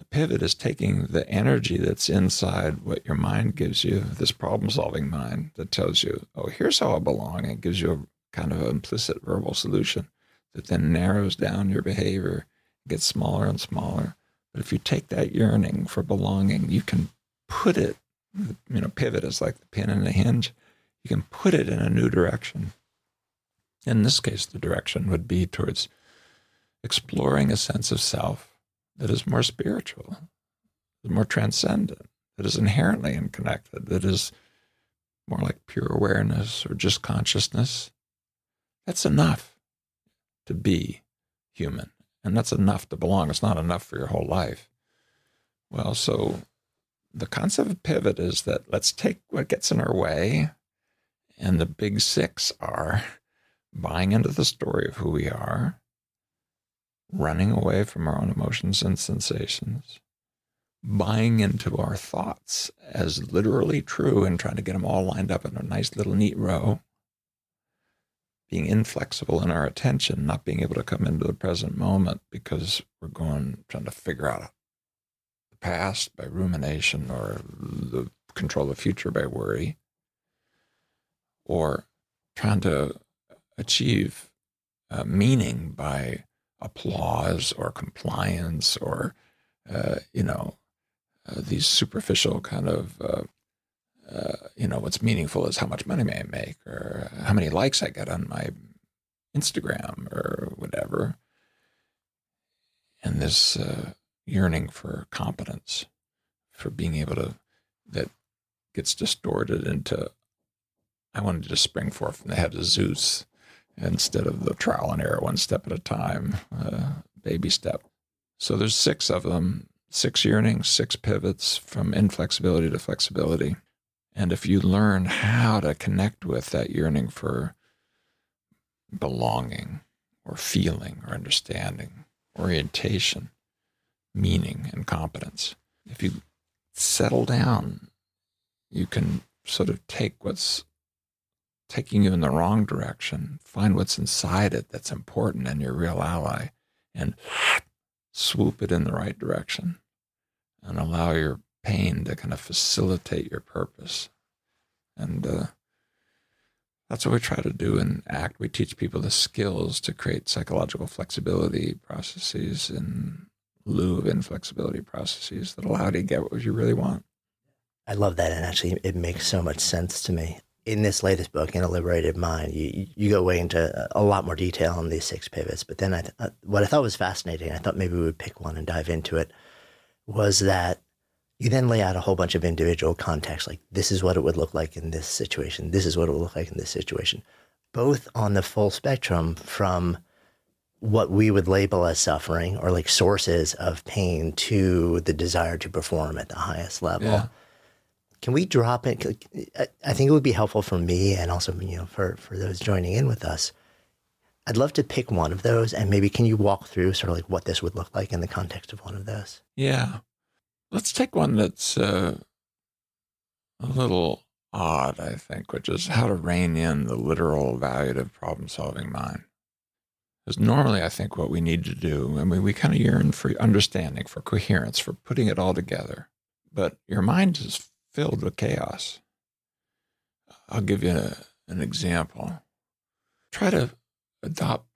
A pivot is taking the energy that's inside what your mind gives you, this problem solving mind that tells you, oh, here's how I belong. It gives you a kind of implicit verbal solution that then narrows down your behavior, gets smaller and smaller. But if you take that yearning for belonging, you can put it, you know, pivot is like the pin in a hinge. You can put it in a new direction. In this case, the direction would be towards exploring a sense of self that is more spiritual, more transcendent, that is inherently unconnected, that is more like pure awareness or just consciousness. That's enough to be human. And that's enough to belong. It's not enough for your whole life. Well, so the concept of pivot is that let's take what gets in our way. And the big six are buying into the story of who we are, running away from our own emotions and sensations, buying into our thoughts as literally true and trying to get them all lined up in a nice little neat row, being inflexible in our attention, not being able to come into the present moment because we're going trying to figure out past by rumination or the control the future by worry, or trying to achieve uh, meaning by applause or compliance or uh, you know uh, these superficial kind of uh, uh, you know what's meaningful is how much money may I make or how many likes I get on my Instagram or whatever, and this uh, yearning for competence, for being able to that gets distorted into I wanted to spring forth from the head of Zeus instead of the trial and error, one step at a time, uh, baby step. So there's six of them, six yearnings, six pivots from inflexibility to flexibility. And if you learn how to connect with that yearning for belonging or feeling or understanding, orientation, meaning, and competence, if you settle down, you can sort of take what's taking you in the wrong direction, find what's inside it that's important and your real ally, and swoop it in the right direction and allow your pain to kind of facilitate your purpose. And uh, that's what we try to do in ACT. We teach people the skills to create psychological flexibility processes in lieu of inflexibility processes that allow you to get what you really want. I love that. And actually, it makes so much sense to me in this latest book, in a liberated mind, you you go way into a lot more detail on these six pivots. But then, I th- what I thought was fascinating, I thought maybe we would pick one and dive into it, was that you then lay out a whole bunch of individual contexts, like this is what it would look like in this situation, this is what it would look like in this situation, both on the full spectrum from what we would label as suffering or like sources of pain to the desire to perform at the highest level. Yeah can we drop it? I think it would be helpful for me and also you know for for those joining in with us. I'd love to pick one of those, and maybe can you walk through sort of like what this would look like in the context of one of those? Yeah, let's take one that's uh, a little odd, I think, which is how to rein in the literal evaluative problem-solving mind. Because normally, I think what we need to do, I mean, we kind of yearn for understanding, for coherence, for putting it all together. But your mind is filled with chaos. I'll give you a, an example. Try to adopt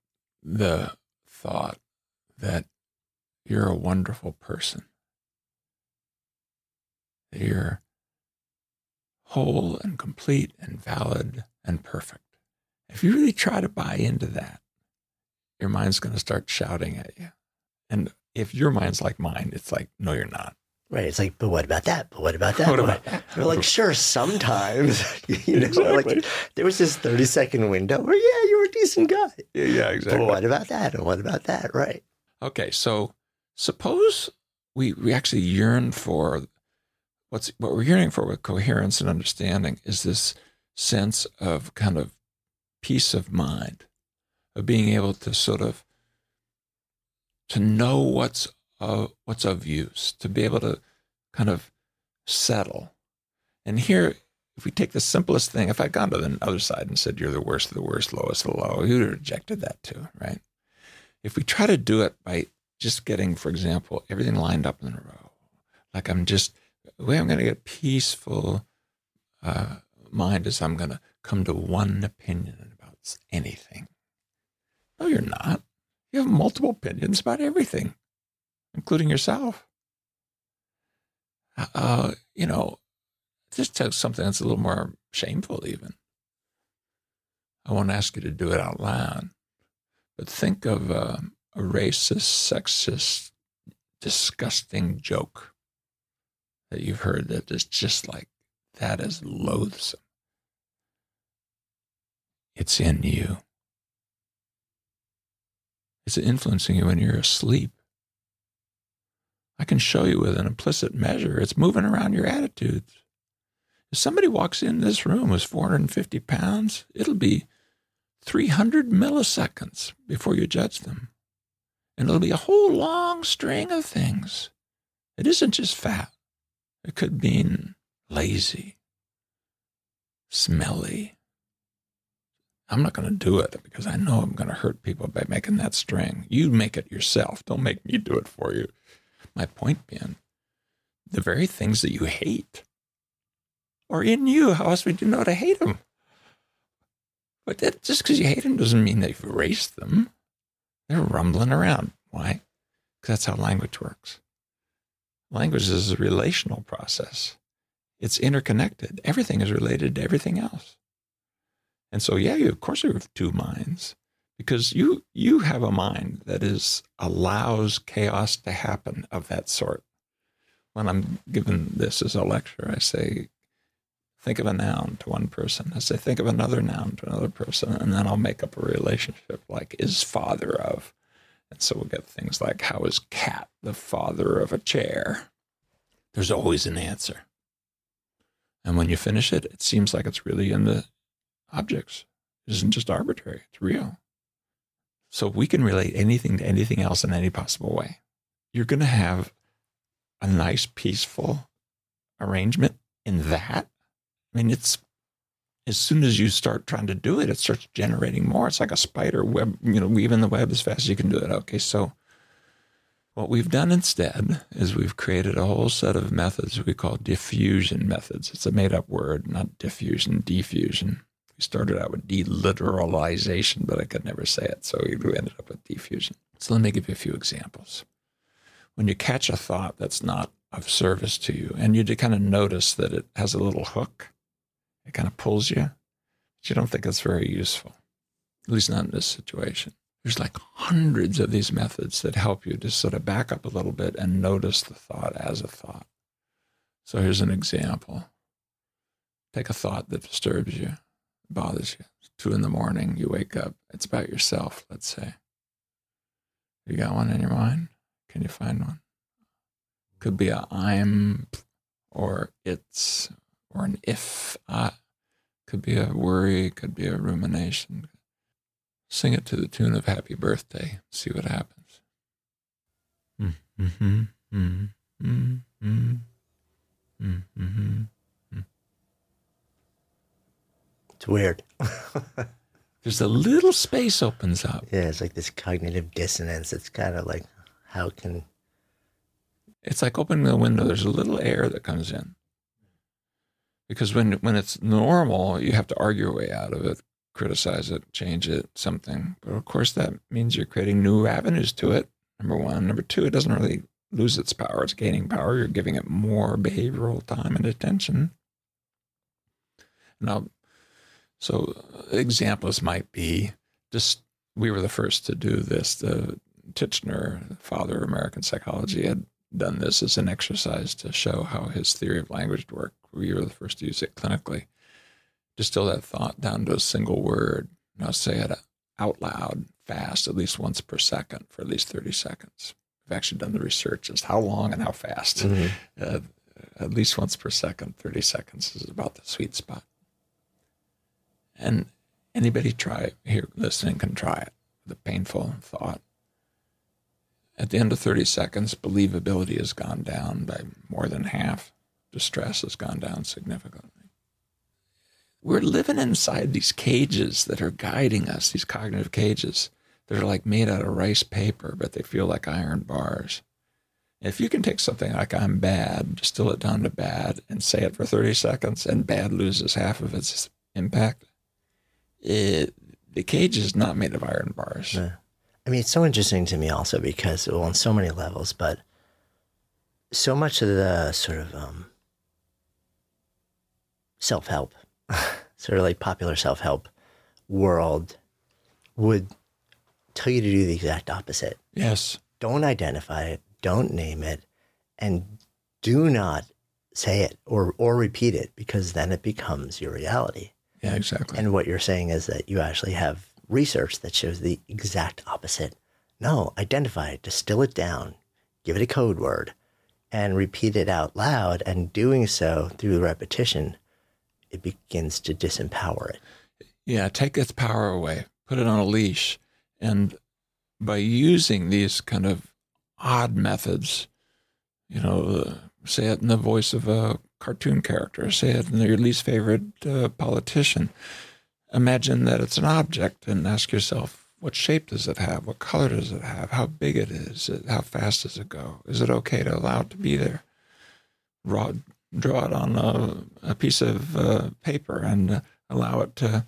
the thought that you're a wonderful person, that you're whole and complete and valid and perfect. If you really try to buy into that, your mind's going to start shouting at you. And if your mind's like mine, it's like, no, you're not. Right. It's like, but what about that? But what about that? What about that? We're like, sure, sometimes. you know, exactly. like there was this 30 second window where, yeah, you were a decent guy. Yeah, yeah, exactly. But what about that? And what about that? Right. Okay. So suppose we, we actually yearn for what's what we're yearning for with coherence and understanding is this sense of kind of peace of mind, of being able to sort of to know what's uh, what's of use, to be able to kind of settle. And here, if we take the simplest thing, if I'd gone to the other side and said, you're the worst of the worst, lowest of the low, you would have rejected that too, right? If we try to do it by just getting, for example, everything lined up in a row. Like I'm just, the way I'm going to get peaceful uh, mind is I'm going to come to one opinion about anything. No, you're not. You have multiple opinions about everything, including yourself. Uh, you know, just take something that's a little more shameful, even. I won't ask you to do it out loud, but think of uh, a racist, sexist, disgusting joke that you've heard that is just like, that is loathsome. It's in you. It's influencing you when you're asleep. I can show you with an implicit measure, it's moving around your attitudes. If somebody walks in this room who's 450 pounds, it'll be 300 milliseconds before you judge them. And it'll be a whole long string of things. It isn't just fat, it could mean lazy, smelly. I'm not going to do it because I know I'm going to hurt people by making that string. You make it yourself. Don't make me do it for you. My point being, the very things that you hate are in you. How else would you know to hate them? But that, just because you hate them doesn't mean that you've erased them. They're rumbling around. Why? Because that's how language works. Language is a relational process. It's interconnected. Everything is related to everything else. And so, yeah, you, of course, you have two minds because you you have a mind that is allows chaos to happen of that sort. When I'm given this as a lecture, I say, think of a noun to one person. I say, think of another noun to another person, and then I'll make up a relationship like is father of. And so we'll get things like, how is cat the father of a chair? There's always an answer. And when you finish it, it seems like it's really in the objects. It isn't just arbitrary, it's real. So we can relate anything to anything else in any possible way. You're going to have a nice, peaceful arrangement in that. I mean, it's as soon as you start trying to do it, it starts generating more. It's like a spider web, you know, weaving the web as fast as you can do it. Okay, so what we've done instead is we've created a whole set of methods we call defusion methods. It's a made up word, not diffusion, defusion. We started out with deliteralization, but I could never say it, so we ended up with defusion. So let me give you a few examples. When you catch a thought that's not of service to you, and you kind of notice that it has a little hook, it kind of pulls you, but you don't think it's very useful, at least not in this situation. There's like hundreds of these methods that help you to sort of back up a little bit and notice the thought as a thought. So here's an example. Take a thought that disturbs you bothers you. Two in the morning, you wake up. It's about yourself, let's say. You got one in your mind? Can you find one? Could be a I'm or it's or an if I. Could be a worry, could be a rumination. Sing it to the tune of Happy Birthday. See what happens. Mm-hmm. Mm-hmm. Mm-hmm. Mm-hmm. It's weird. There's a little space opens up. Yeah, it's like this cognitive dissonance. It's kind of like, how can. It's like opening the window. There's a little air that comes in. Because when when it's normal, you have to argue your way out of it, criticize it, change it, something. But of course, that means you're creating new avenues to it. Number one. Number two, it doesn't really lose its power. It's gaining power. You're giving it more behavioral time and attention. Now, so examples might be just we were the first to do this. The Titchener, father of American psychology, had done this as an exercise to show how his theory of language worked. We were the first to use it clinically. Distill that thought down to a single word. Now say it out loud, fast, at least once per second for at least 30 seconds. We've actually done the research as how long and how fast. Mm-hmm. Uh, at least once per second, 30 seconds is about the sweet spot. And anybody try here listening can try it. The painful thought. At the end of 30 seconds, believability has gone down by more than half. Distress has gone down significantly. We're living inside these cages that are guiding us, these cognitive cages that are like made out of rice paper, but they feel like iron bars. If you can take something like I'm bad, distill it down to bad, and say it for 30 seconds, and bad loses half of its impact, it, the cage is not made of iron bars. Yeah. I mean, it's so interesting to me also because, well, on so many levels, but so much of the sort of um, self help, sort of like popular self help world would tell you to do the exact opposite. Yes. Don't identify it, don't name it, and do not say it or, or repeat it because then it becomes your reality. Yeah, exactly. And what you're saying is that you actually have research that shows the exact opposite. No, identify it, distill it down, give it a code word, and repeat it out loud. And doing so through repetition, it begins to disempower it. Yeah, take its power away, put it on a leash. And by using these kind of odd methods, you know, uh, say it in the voice of a cartoon character, say it in your least favorite uh, politician. Imagine that it's an object and ask yourself, what shape does it have? What color does it have? How big it is? How fast does it go? Is it okay to allow it to be there? Draw, draw it on a, a piece of uh, paper and uh, allow it to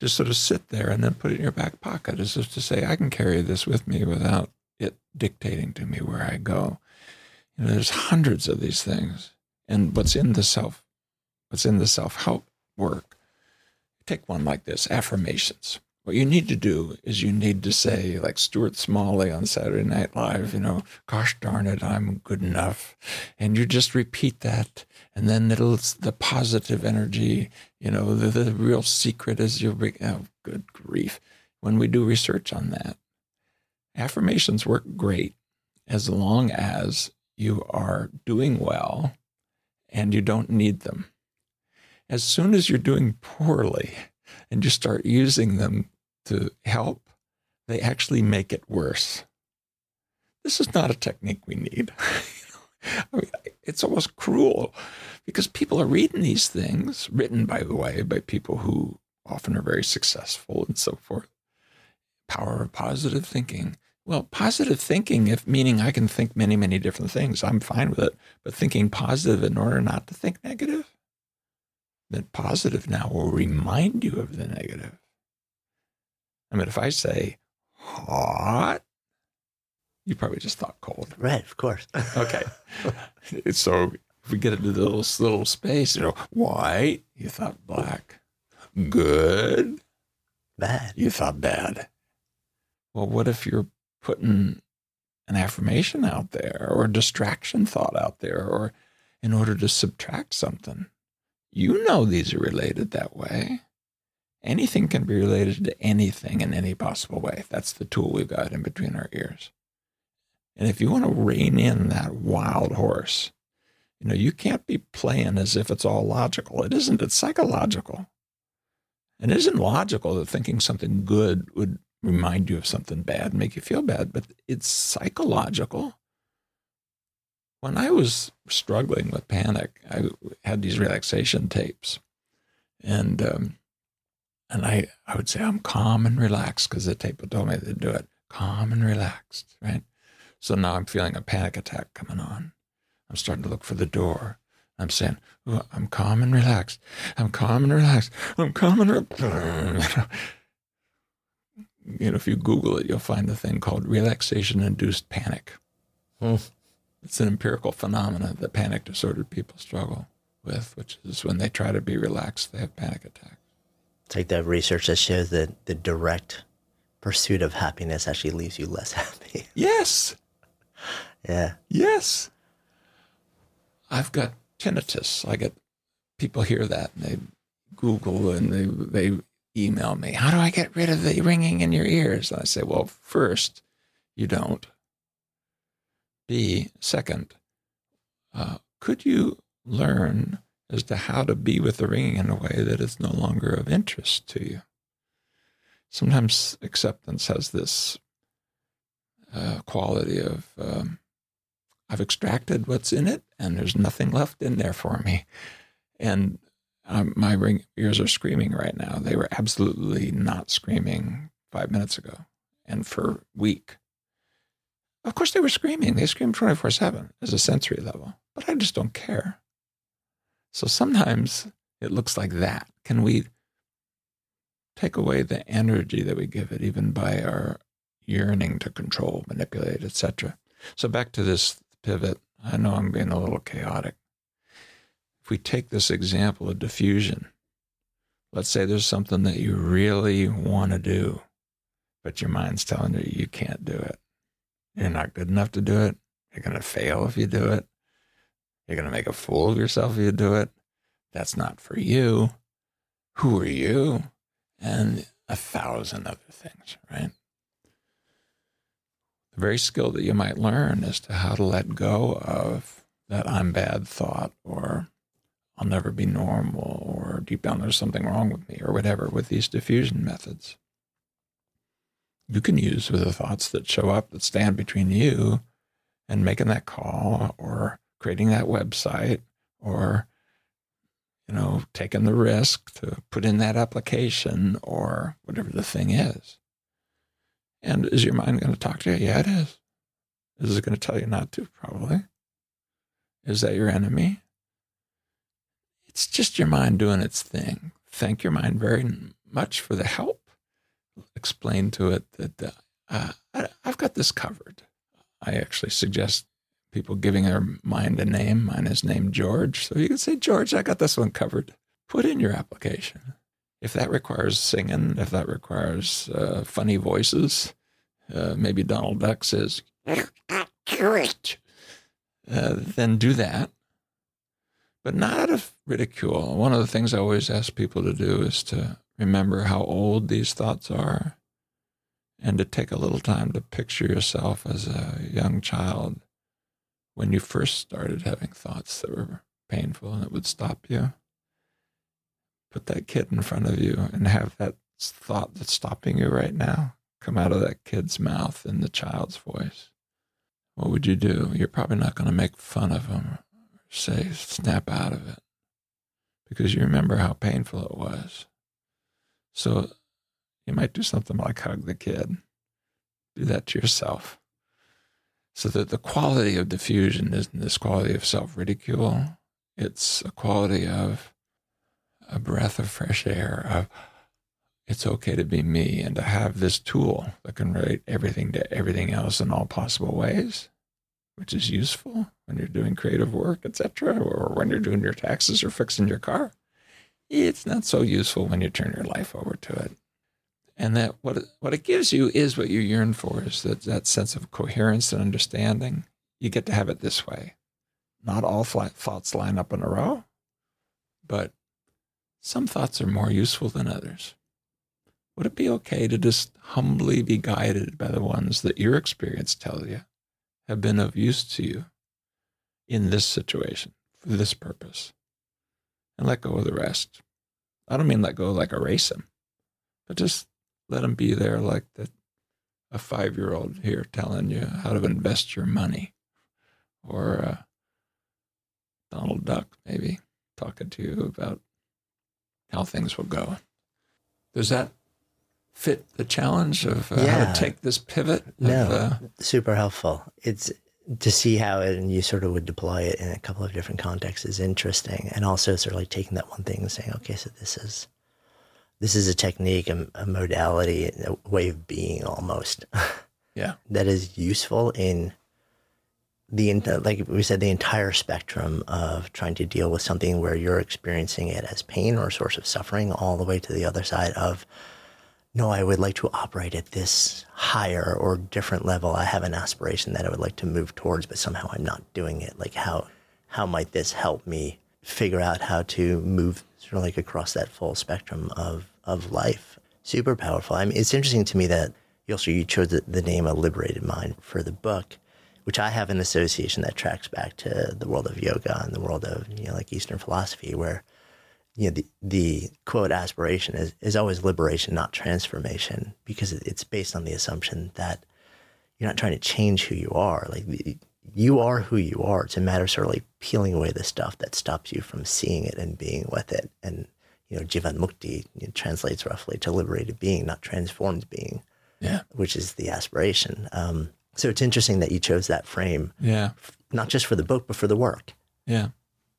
just sort of sit there and then put it in your back pocket as if to say, I can carry this with me without it dictating to me where I go. You know, there's hundreds of these things. And what's in the self, what's in the self-help work, take one like this, affirmations. What you need to do is you need to say, like Stuart Smalley on Saturday Night Live, you know, gosh darn it, I'm good enough. And you just repeat that. And then it'll, the positive energy, you know, the, the real secret is you'll be, oh, good grief. When we do research on that, affirmations work great as long as you are doing well and you don't need them. As soon as you're doing poorly and you start using them to help, they actually make it worse. This is not a technique we need. I mean, it's almost cruel because people are reading these things, written, by the way, by people who often are very successful and so forth. Power of positive thinking. Well, positive thinking, if meaning I can think many, many different things, I'm fine with it. But thinking positive in order not to think negative, then positive now will remind you of the negative. I mean, if I say hot, you probably just thought cold. Right, of course. okay. so if we get into this little space, you know, white, you thought black. Good. Bad. You thought bad. Well, what if you're putting an affirmation out there or a distraction thought out there or in order to subtract something? You know these are related that way. Anything can be related to anything in any possible way. That's the tool we've got in between our ears. And if you want to rein in that wild horse, you know, you can't be playing as if it's all logical. It isn't, it's psychological. And it isn't logical that thinking something good would remind you of something bad, make you feel bad, but it's psychological. When I was struggling with panic, I had these relaxation tapes. And um, and I, I would say I'm calm and relaxed because the tape told me to do it. Calm and relaxed, right? So now I'm feeling a panic attack coming on. I'm starting to look for the door. I'm saying, I'm calm and relaxed. I'm calm and relaxed. I'm calm and relaxed. you know, if you Google it, you'll find the thing called relaxation induced panic. Hmm. It's an empirical phenomenon that panic disordered people struggle with, which is when they try to be relaxed, they have panic attacks. It's like the research that shows that the direct pursuit of happiness actually leaves you less happy. Yes. Yeah. Yes. I've got tinnitus. I get people hear that and they Google and they they email me. How do I get rid of the ringing in your ears? And I say, well, first, you don't. B, second, uh, could you learn as to how to be with the ringing in a way that is no longer of interest to you? Sometimes acceptance has this uh, quality of um, I've extracted what's in it, and there's nothing left in there for me. And um, my ring, ears are screaming right now. They were absolutely not screaming five minutes ago. and for a week. Of course, they were screaming. They scream 24 7 as a sensory level, but I just don't care. So sometimes it looks like that. Can we take away the energy that we give it, even by our yearning to control, manipulate, etc.? So back to this pivot. I know I'm being a little chaotic. If we take this example of defusion, let's say there's something that you really want to do, but your mind's telling you you can't do it. You're not good enough to do it. You're going to fail if you do it. You're going to make a fool of yourself if you do it. That's not for you. Who are you? And a thousand other things, right? The very skill that you might learn is to how to let go of that I'm bad thought or I'll never be normal or deep down there's something wrong with me or whatever with these defusion methods. You can use with the thoughts that show up that stand between you and making that call or creating that website or you know taking the risk to put in that application or whatever the thing is. And is your mind going to talk to you? Yeah it is. Is it going to tell you not to? Probably. Is that your enemy it's just your mind doing its thing thank your mind very much for the help explain to it that uh, I, I've got this covered. I actually suggest people giving their mind a name. Mine is named George. So you can say, George, I got this one covered. Put in your application. If that requires singing, if that requires uh, funny voices, uh, maybe Donald Duck says, uh, then do that. But not out of ridicule. One of the things I always ask people to do is to remember how old these thoughts are and to take a little time to picture yourself as a young child when you first started having thoughts that were painful and that would stop you. Put that kid in front of you and have that thought that's stopping you right now come out of that kid's mouth in the child's voice. What would you do? You're probably not going to make fun of him say, snap out of it because you remember how painful it was. So you might do something like hug the kid. Do that to yourself. So that the quality of defusion isn't this quality of self ridicule, it's a quality of a breath of fresh air, of it's okay to be me and to have this tool that can relate everything to everything else in all possible ways, which is useful when you're doing creative work, etc., or when you're doing your taxes or fixing your car it's not so useful when you turn your life over to it. And that what it, what it gives you is what you yearn for is that, that sense of coherence and understanding. You get to have it this way. Not all thoughts line up in a row, but some thoughts are more useful than others. Would it be okay to just humbly be guided by the ones that your experience tells you have been of use to you in this situation for this purpose? and let go of the rest. I don't mean let go like erase them, but just let them be there like the, a five year old here telling you how to invest your money, or uh, Donald Duck maybe talking to you about how things will go. Does that fit the challenge of uh, yeah. how to take this pivot? No, of, uh, super helpful. It's to see how it, and you sort of would deploy it in a couple of different contexts is interesting. And also sort of like taking that one thing and saying, okay, so this is, this is a technique, a, a modality, a way of being almost. Yeah. that is useful in the, like we said, the entire spectrum of trying to deal with something where you're experiencing it as pain or a source of suffering all the way to the other side of, no, I would like to operate at this higher or different level. I have an aspiration that I would like to move towards, but somehow I'm not doing it. Like how how might this help me figure out how to move sort of like across that full spectrum of of life? Super powerful. I mean, it's interesting to me that you also you chose the, the name "A Liberated Mind" for the book, which I have an association that tracks back to the world of yoga and the world of you know like Eastern philosophy, where you know, the, the quote aspiration is, is always liberation, not transformation, because it's based on the assumption that you're not trying to change who you are. Like you are who you are. It's a matter of sort of like peeling away the stuff that stops you from seeing it and being with it. And, you know, Jivan Mukti you know, translates roughly to liberated being, not transformed being. Yeah. which is the aspiration. Um, so it's interesting that you chose that frame, Yeah. not just for the book, but for the work. Yeah.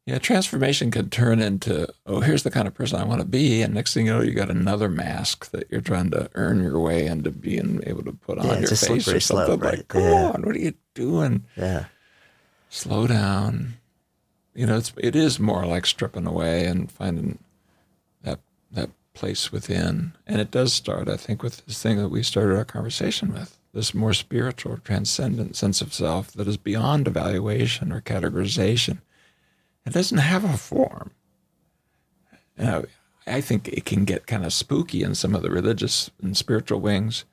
Yeah. Transformation can turn into, oh, here's the kind of person I want to be. And next thing you know, you got another mask that you're trying to earn your way into being able to put on Yeah, your face or something slope, like, right? come Yeah. on, what are you doing? Yeah. Slow down. You know, it's, it is more like stripping away and finding that, that place within. And it does start, I think, with this thing that we started our conversation with this more spiritual, transcendent sense of self that is beyond evaluation or categorization. It doesn't have a form. You know, I think it can get kind of spooky in some of the religious and spiritual wings.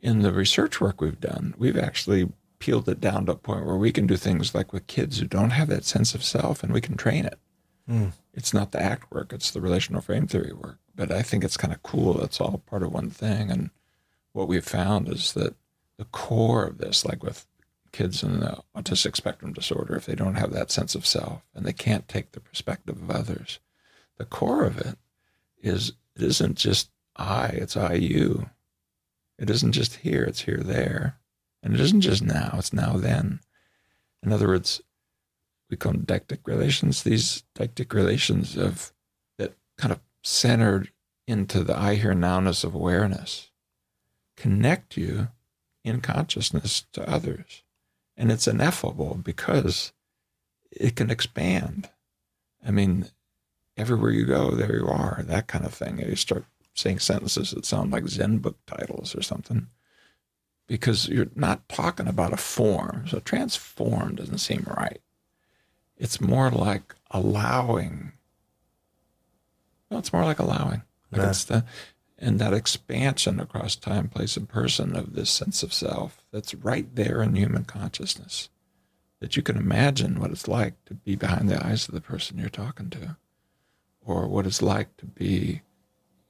In the research work we've done, we've actually peeled it down to a point where we can do things like with kids who don't have that sense of self and we can train it. Hmm. It's not the ACT work, it's the relational frame theory work. But I think it's kind of cool. It's all part of one thing. And what we've found is that the core of this, like with kids in the autistic spectrum disorder, if they don't have that sense of self and they can't take the perspective of others, the core of it is it isn't just I, it's I you. It isn't just here, it's here there. And it isn't just now, it's now then. In other words, we call them deictic relations, these deictic relations of that kind of centered into the I here nowness of awareness connect you in consciousness to others. And it's ineffable because it can expand. I mean, everywhere you go, there you are, that kind of thing. You start saying sentences that sound like Zen book titles or something because you're not talking about a form. So transform doesn't seem right. It's more like allowing. No, it's more like allowing. Like Yeah. it's the, and that expansion across time, place, and person of this sense of self that's right there in human consciousness. That you can imagine what it's like to be behind the eyes of the person you're talking to, or what it's like to be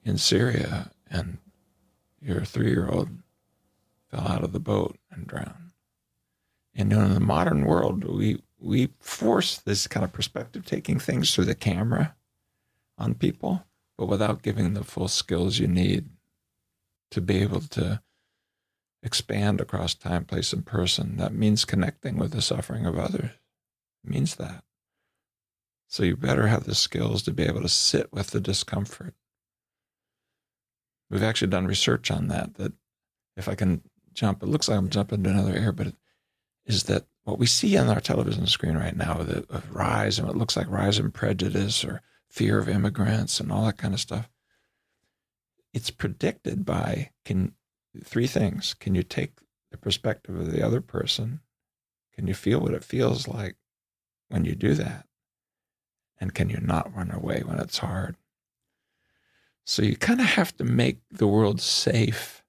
in Syria and your three year old fell out of the boat and drowned. And in the modern world, we we force this kind of perspective taking things through the camera on people, but without giving the full skills you need to be able to expand across time, place, and person. That means connecting with the suffering of others. It means that. So you better have the skills to be able to sit with the discomfort. We've actually done research on that. That if I can jump, it looks like I'm jumping to another area, but it is that what we see on our television screen right now, the of rise and what looks like rise in prejudice or fear of immigrants and all that kind of stuff. It's predicted by can three things. Can you take the perspective of the other person? Can you feel what it feels like when you do that? And can you not run away when it's hard? So you kind of have to make the world safe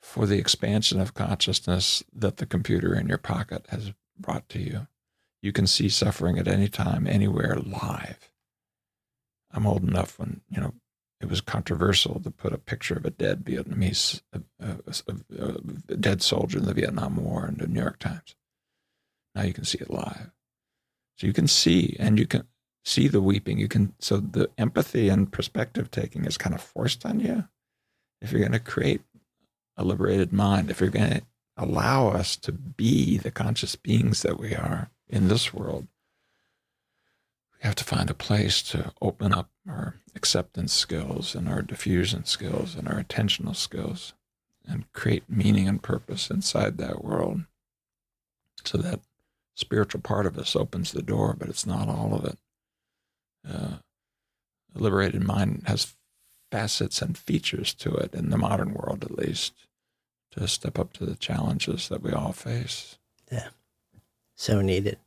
for the expansion of consciousness that the computer in your pocket has brought to you. You can see suffering at any time, anywhere, live. I'm old enough when, you know, it was controversial to put a picture of a dead Vietnamese, a, a, a, dead soldier in the Vietnam War in the New York Times. Now you can see it live. So you can see, and you can see the weeping. You can, so the empathy and perspective taking is kind of forced on you. If you're going to create a liberated mind, if you're going to allow us to be the conscious beings that we are in this world, have to find a place to open up our acceptance skills and our defusion skills and our attentional skills and create meaning and purpose inside that world so that spiritual part of us opens the door, but it's not all of it. Uh, a liberated mind has facets and features to it in the modern world, at least, to step up to the challenges that we all face. Yeah. So needed.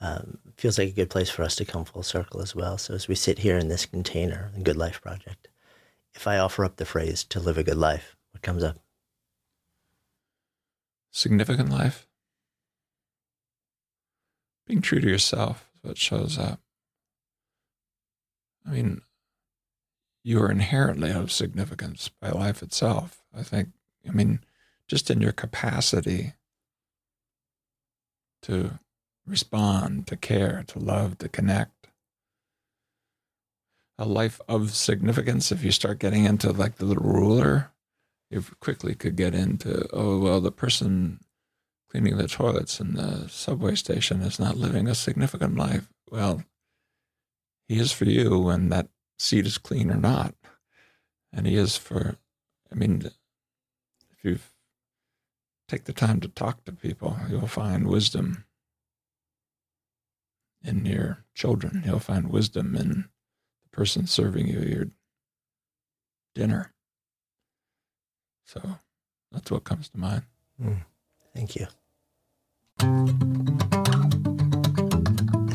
Um, feels like a good place for us to come full circle as well. So as we sit here in this container, the Good Life Project, if I offer up the phrase to live a good life, what comes up? Significant life. Being true to yourself is what shows up. I mean, you are inherently of significance by life itself. I think, I mean, just in your capacity to respond, to care, to love, to connect. A life of significance, if you start getting into like the little ruler, you quickly could get into, oh, well, the person cleaning the toilets in the subway station is not living a significant life. Well, he is for you when that seat is clean or not. And he is for, I mean, if you take the time to talk to people, you'll find wisdom in your children. You'll find wisdom in the person serving you your dinner. So that's what comes to mind. Mm, thank you.